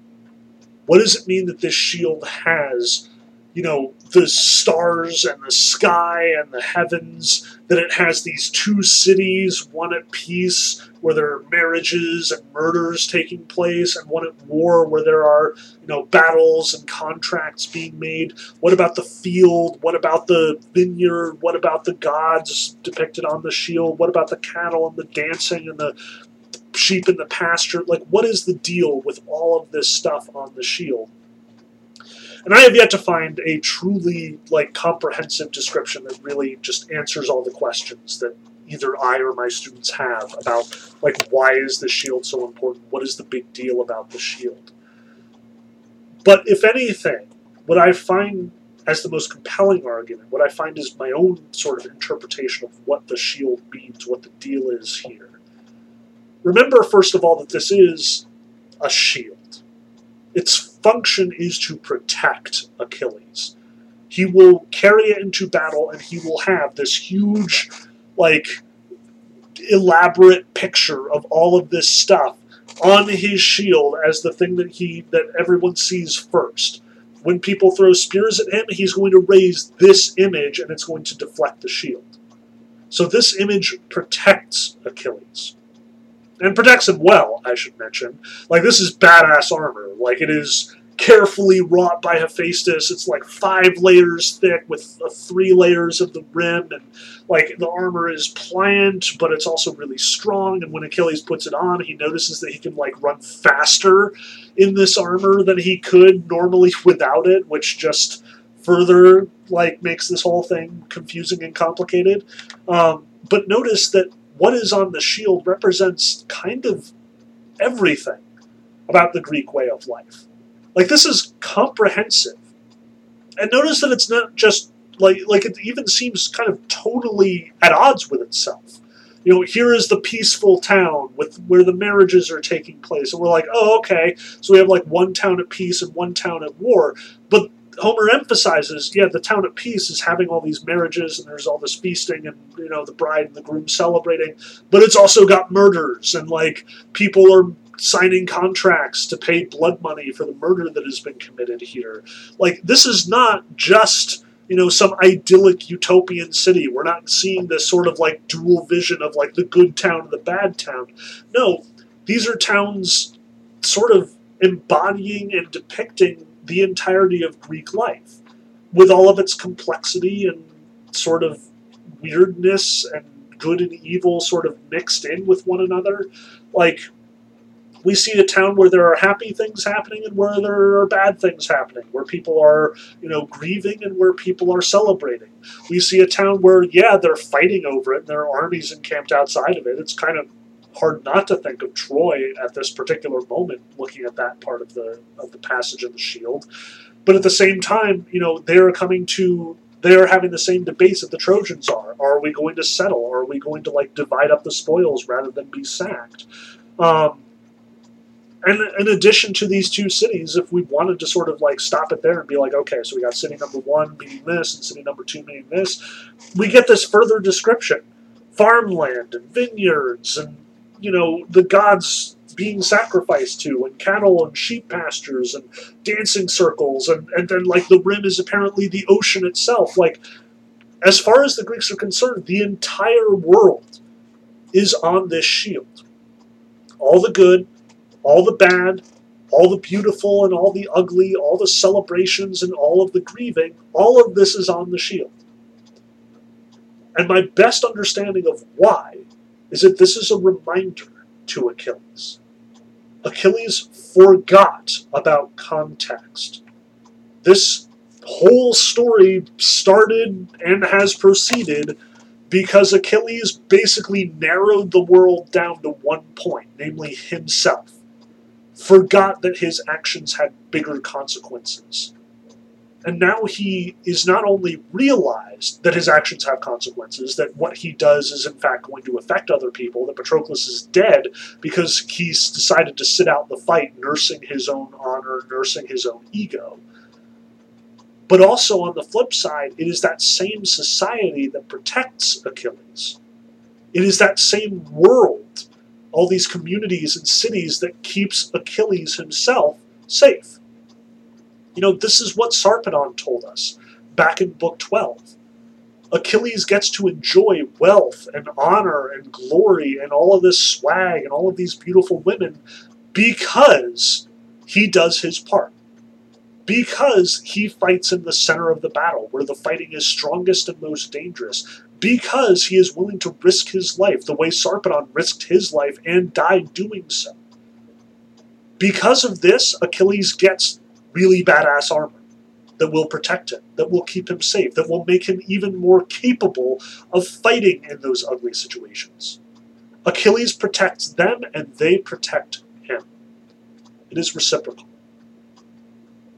What does it mean that this shield has, you know, the stars and the sky and the heavens, that it has these two cities, one at peace, where there are marriages and murders taking place, and one at war where there are, you know, battles and contracts being made? What about the field? What about the vineyard? What about the gods depicted on the shield? What about the cattle and the dancing and the sheep in the pasture? Like, what is the deal with all of this stuff on the shield? And I have yet to find a truly like comprehensive description that really just answers all the questions that either I or my students have about like why is the shield so important? What is the big deal about the shield? But if anything, what I find as the most compelling argument, what I find is my own sort of interpretation of what the shield means, what the deal is here. Remember, first of all, that this is a shield. Its function is to protect Achilles. He will carry it into battle and he will have this huge, like, elaborate picture of all of this stuff on his shield as the thing that he that everyone sees first. When people throw spears at him, he's going to raise this image and it's going to deflect the shield. So this image protects Achilles and protects him well, I should mention. Like this is badass armor. Like it is carefully wrought by Hephaestus. It's like five layers thick with uh, three layers of the rim, and like the armor is pliant, but it's also really strong. And when Achilles puts it on, he notices that he can like run faster in this armor than he could normally without it, which just further like makes this whole thing confusing and complicated. Um, but notice that what is on the shield represents kind of everything about the Greek way of life. Like this is comprehensive. And notice that it's not just like like it even seems kind of totally at odds with itself. You know, here is the peaceful town with where the marriages are taking place, and we're like, oh, okay, so we have like one town at peace and one town at war. But Homer emphasizes, yeah, the town at peace is having all these marriages and there's all this feasting and you know the bride and the groom celebrating, but it's also got murders and like people are signing contracts to pay blood money for the murder that has been committed here. Like this is not just you know some idyllic utopian city. We're not seeing this sort of like dual vision of like the good town and the bad town. No, these are towns sort of embodying and depicting the entirety of Greek life with all of its complexity and sort of weirdness and good and evil sort of mixed in with one another. Like, we see a town where there are happy things happening and where there are bad things happening, where people are, you know, grieving and where people are celebrating. We see a town where, yeah, they're fighting over it and there are armies encamped outside of it. It's kind of hard not to think of Troy at this particular moment, looking at that part of the of the passage of the shield. But at the same time, you know, they're coming to they are having the same debates that the Trojans are. Are we going to settle? Are we going to like divide up the spoils rather than be sacked? Um, and in addition to these two cities, if we wanted to sort of like stop it there and be like, okay, so we got city number one meaning this and city number two meaning this, we get this further description farmland and vineyards and, you know, the gods being sacrificed to and cattle and sheep pastures and dancing circles and, and then like the rim is apparently the ocean itself. Like as far as the greeks are concerned the entire world is on this shield. All the good all the bad all the beautiful and all the ugly all the celebrations and all of the grieving all of this is on the shield. And my best understanding of why is that this is a reminder to Achilles. Achilles forgot about context. This whole story started and has proceeded because Achilles basically narrowed the world down to one point, namely himself. Forgot that his actions had bigger consequences. And now he is not only realized that his actions have consequences, that what he does is in fact going to affect other people, that Patroclus is dead because he's decided to sit out the fight, nursing his own honor, nursing his own ego. But also on the flip side, it is that same society that protects Achilles. It is that same world, all these communities and cities that keeps Achilles himself safe. You know, this is what Sarpedon told us back in Book 12. Achilles gets to enjoy wealth and honor and glory and all of this swag and all of these beautiful women because he does his part. Because he fights in the center of the battle where the fighting is strongest and most dangerous. Because he is willing to risk his life the way Sarpedon risked his life and died doing so. Because of this, Achilles gets really badass armor that will protect him, that will keep him safe, that will make him even more capable of fighting in those ugly situations. Achilles protects them and they protect him. It is reciprocal.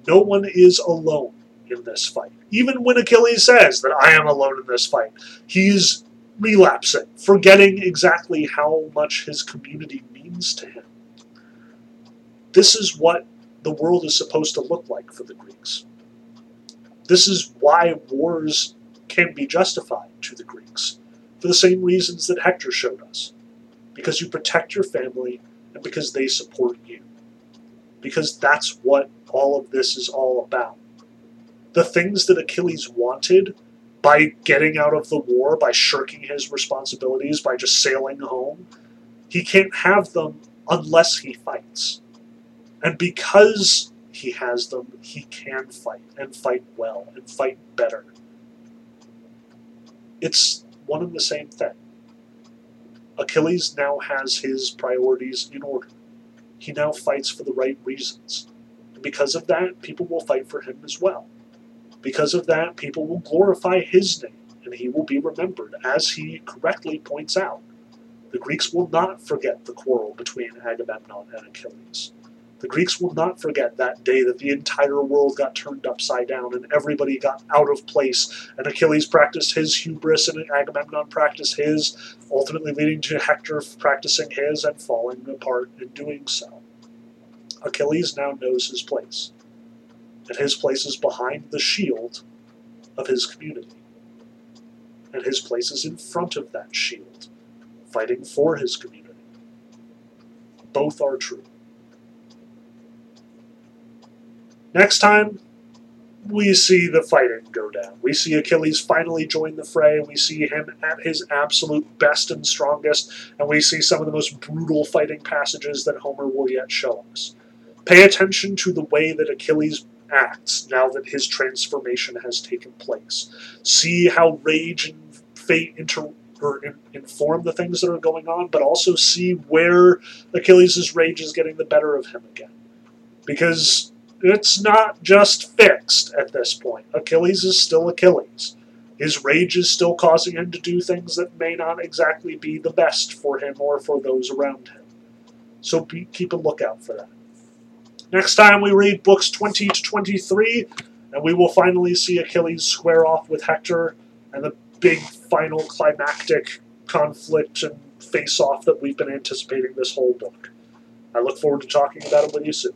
No one is alone in this fight. Even when Achilles says that I am alone in this fight, he's relapsing, forgetting exactly how much his community means to him. This is what the world is supposed to look like for the Greeks. This is why wars can be justified to the Greeks, for the same reasons that Hector showed us. Because you protect your family and because they support you. Because that's what all of this is all about. The things that Achilles wanted by getting out of the war, by shirking his responsibilities, by just sailing home, he can't have them unless he fights. And because he has them, he can fight, and fight well, and fight better. It's one and the same thing. Achilles now has his priorities in order. He now fights for the right reasons. And because of that, people will fight for him as well. Because of that, people will glorify his name, and he will be remembered, as he correctly points out. The Greeks will not forget the quarrel between Agamemnon and Achilles. The Greeks will not forget that day that the entire world got turned upside down and everybody got out of place, and Achilles practiced his hubris and Agamemnon practiced his, ultimately leading to Hector practicing his and falling apart in doing so. Achilles now knows his place, and his place is behind the shield of his community. And his place is in front of that shield, fighting for his community. Both are true. Next time, we see the fighting go down. We see Achilles finally join the fray. We see him at his absolute best and strongest, and we see some of the most brutal fighting passages that Homer will yet show us. Pay attention to the way that Achilles acts now that his transformation has taken place. See how rage and fate inter- or in, inform the things that are going on, but also see where Achilles' rage is getting the better of him again. Because it's not just fixed at this point. Achilles is still Achilles. His rage is still causing him to do things that may not exactly be the best for him or for those around him. So be, keep a lookout for that. Next time we read books 20 to 23, and we will finally see Achilles square off with Hector and the big final climactic conflict and face off that we've been anticipating this whole book. I look forward to talking about it with you soon.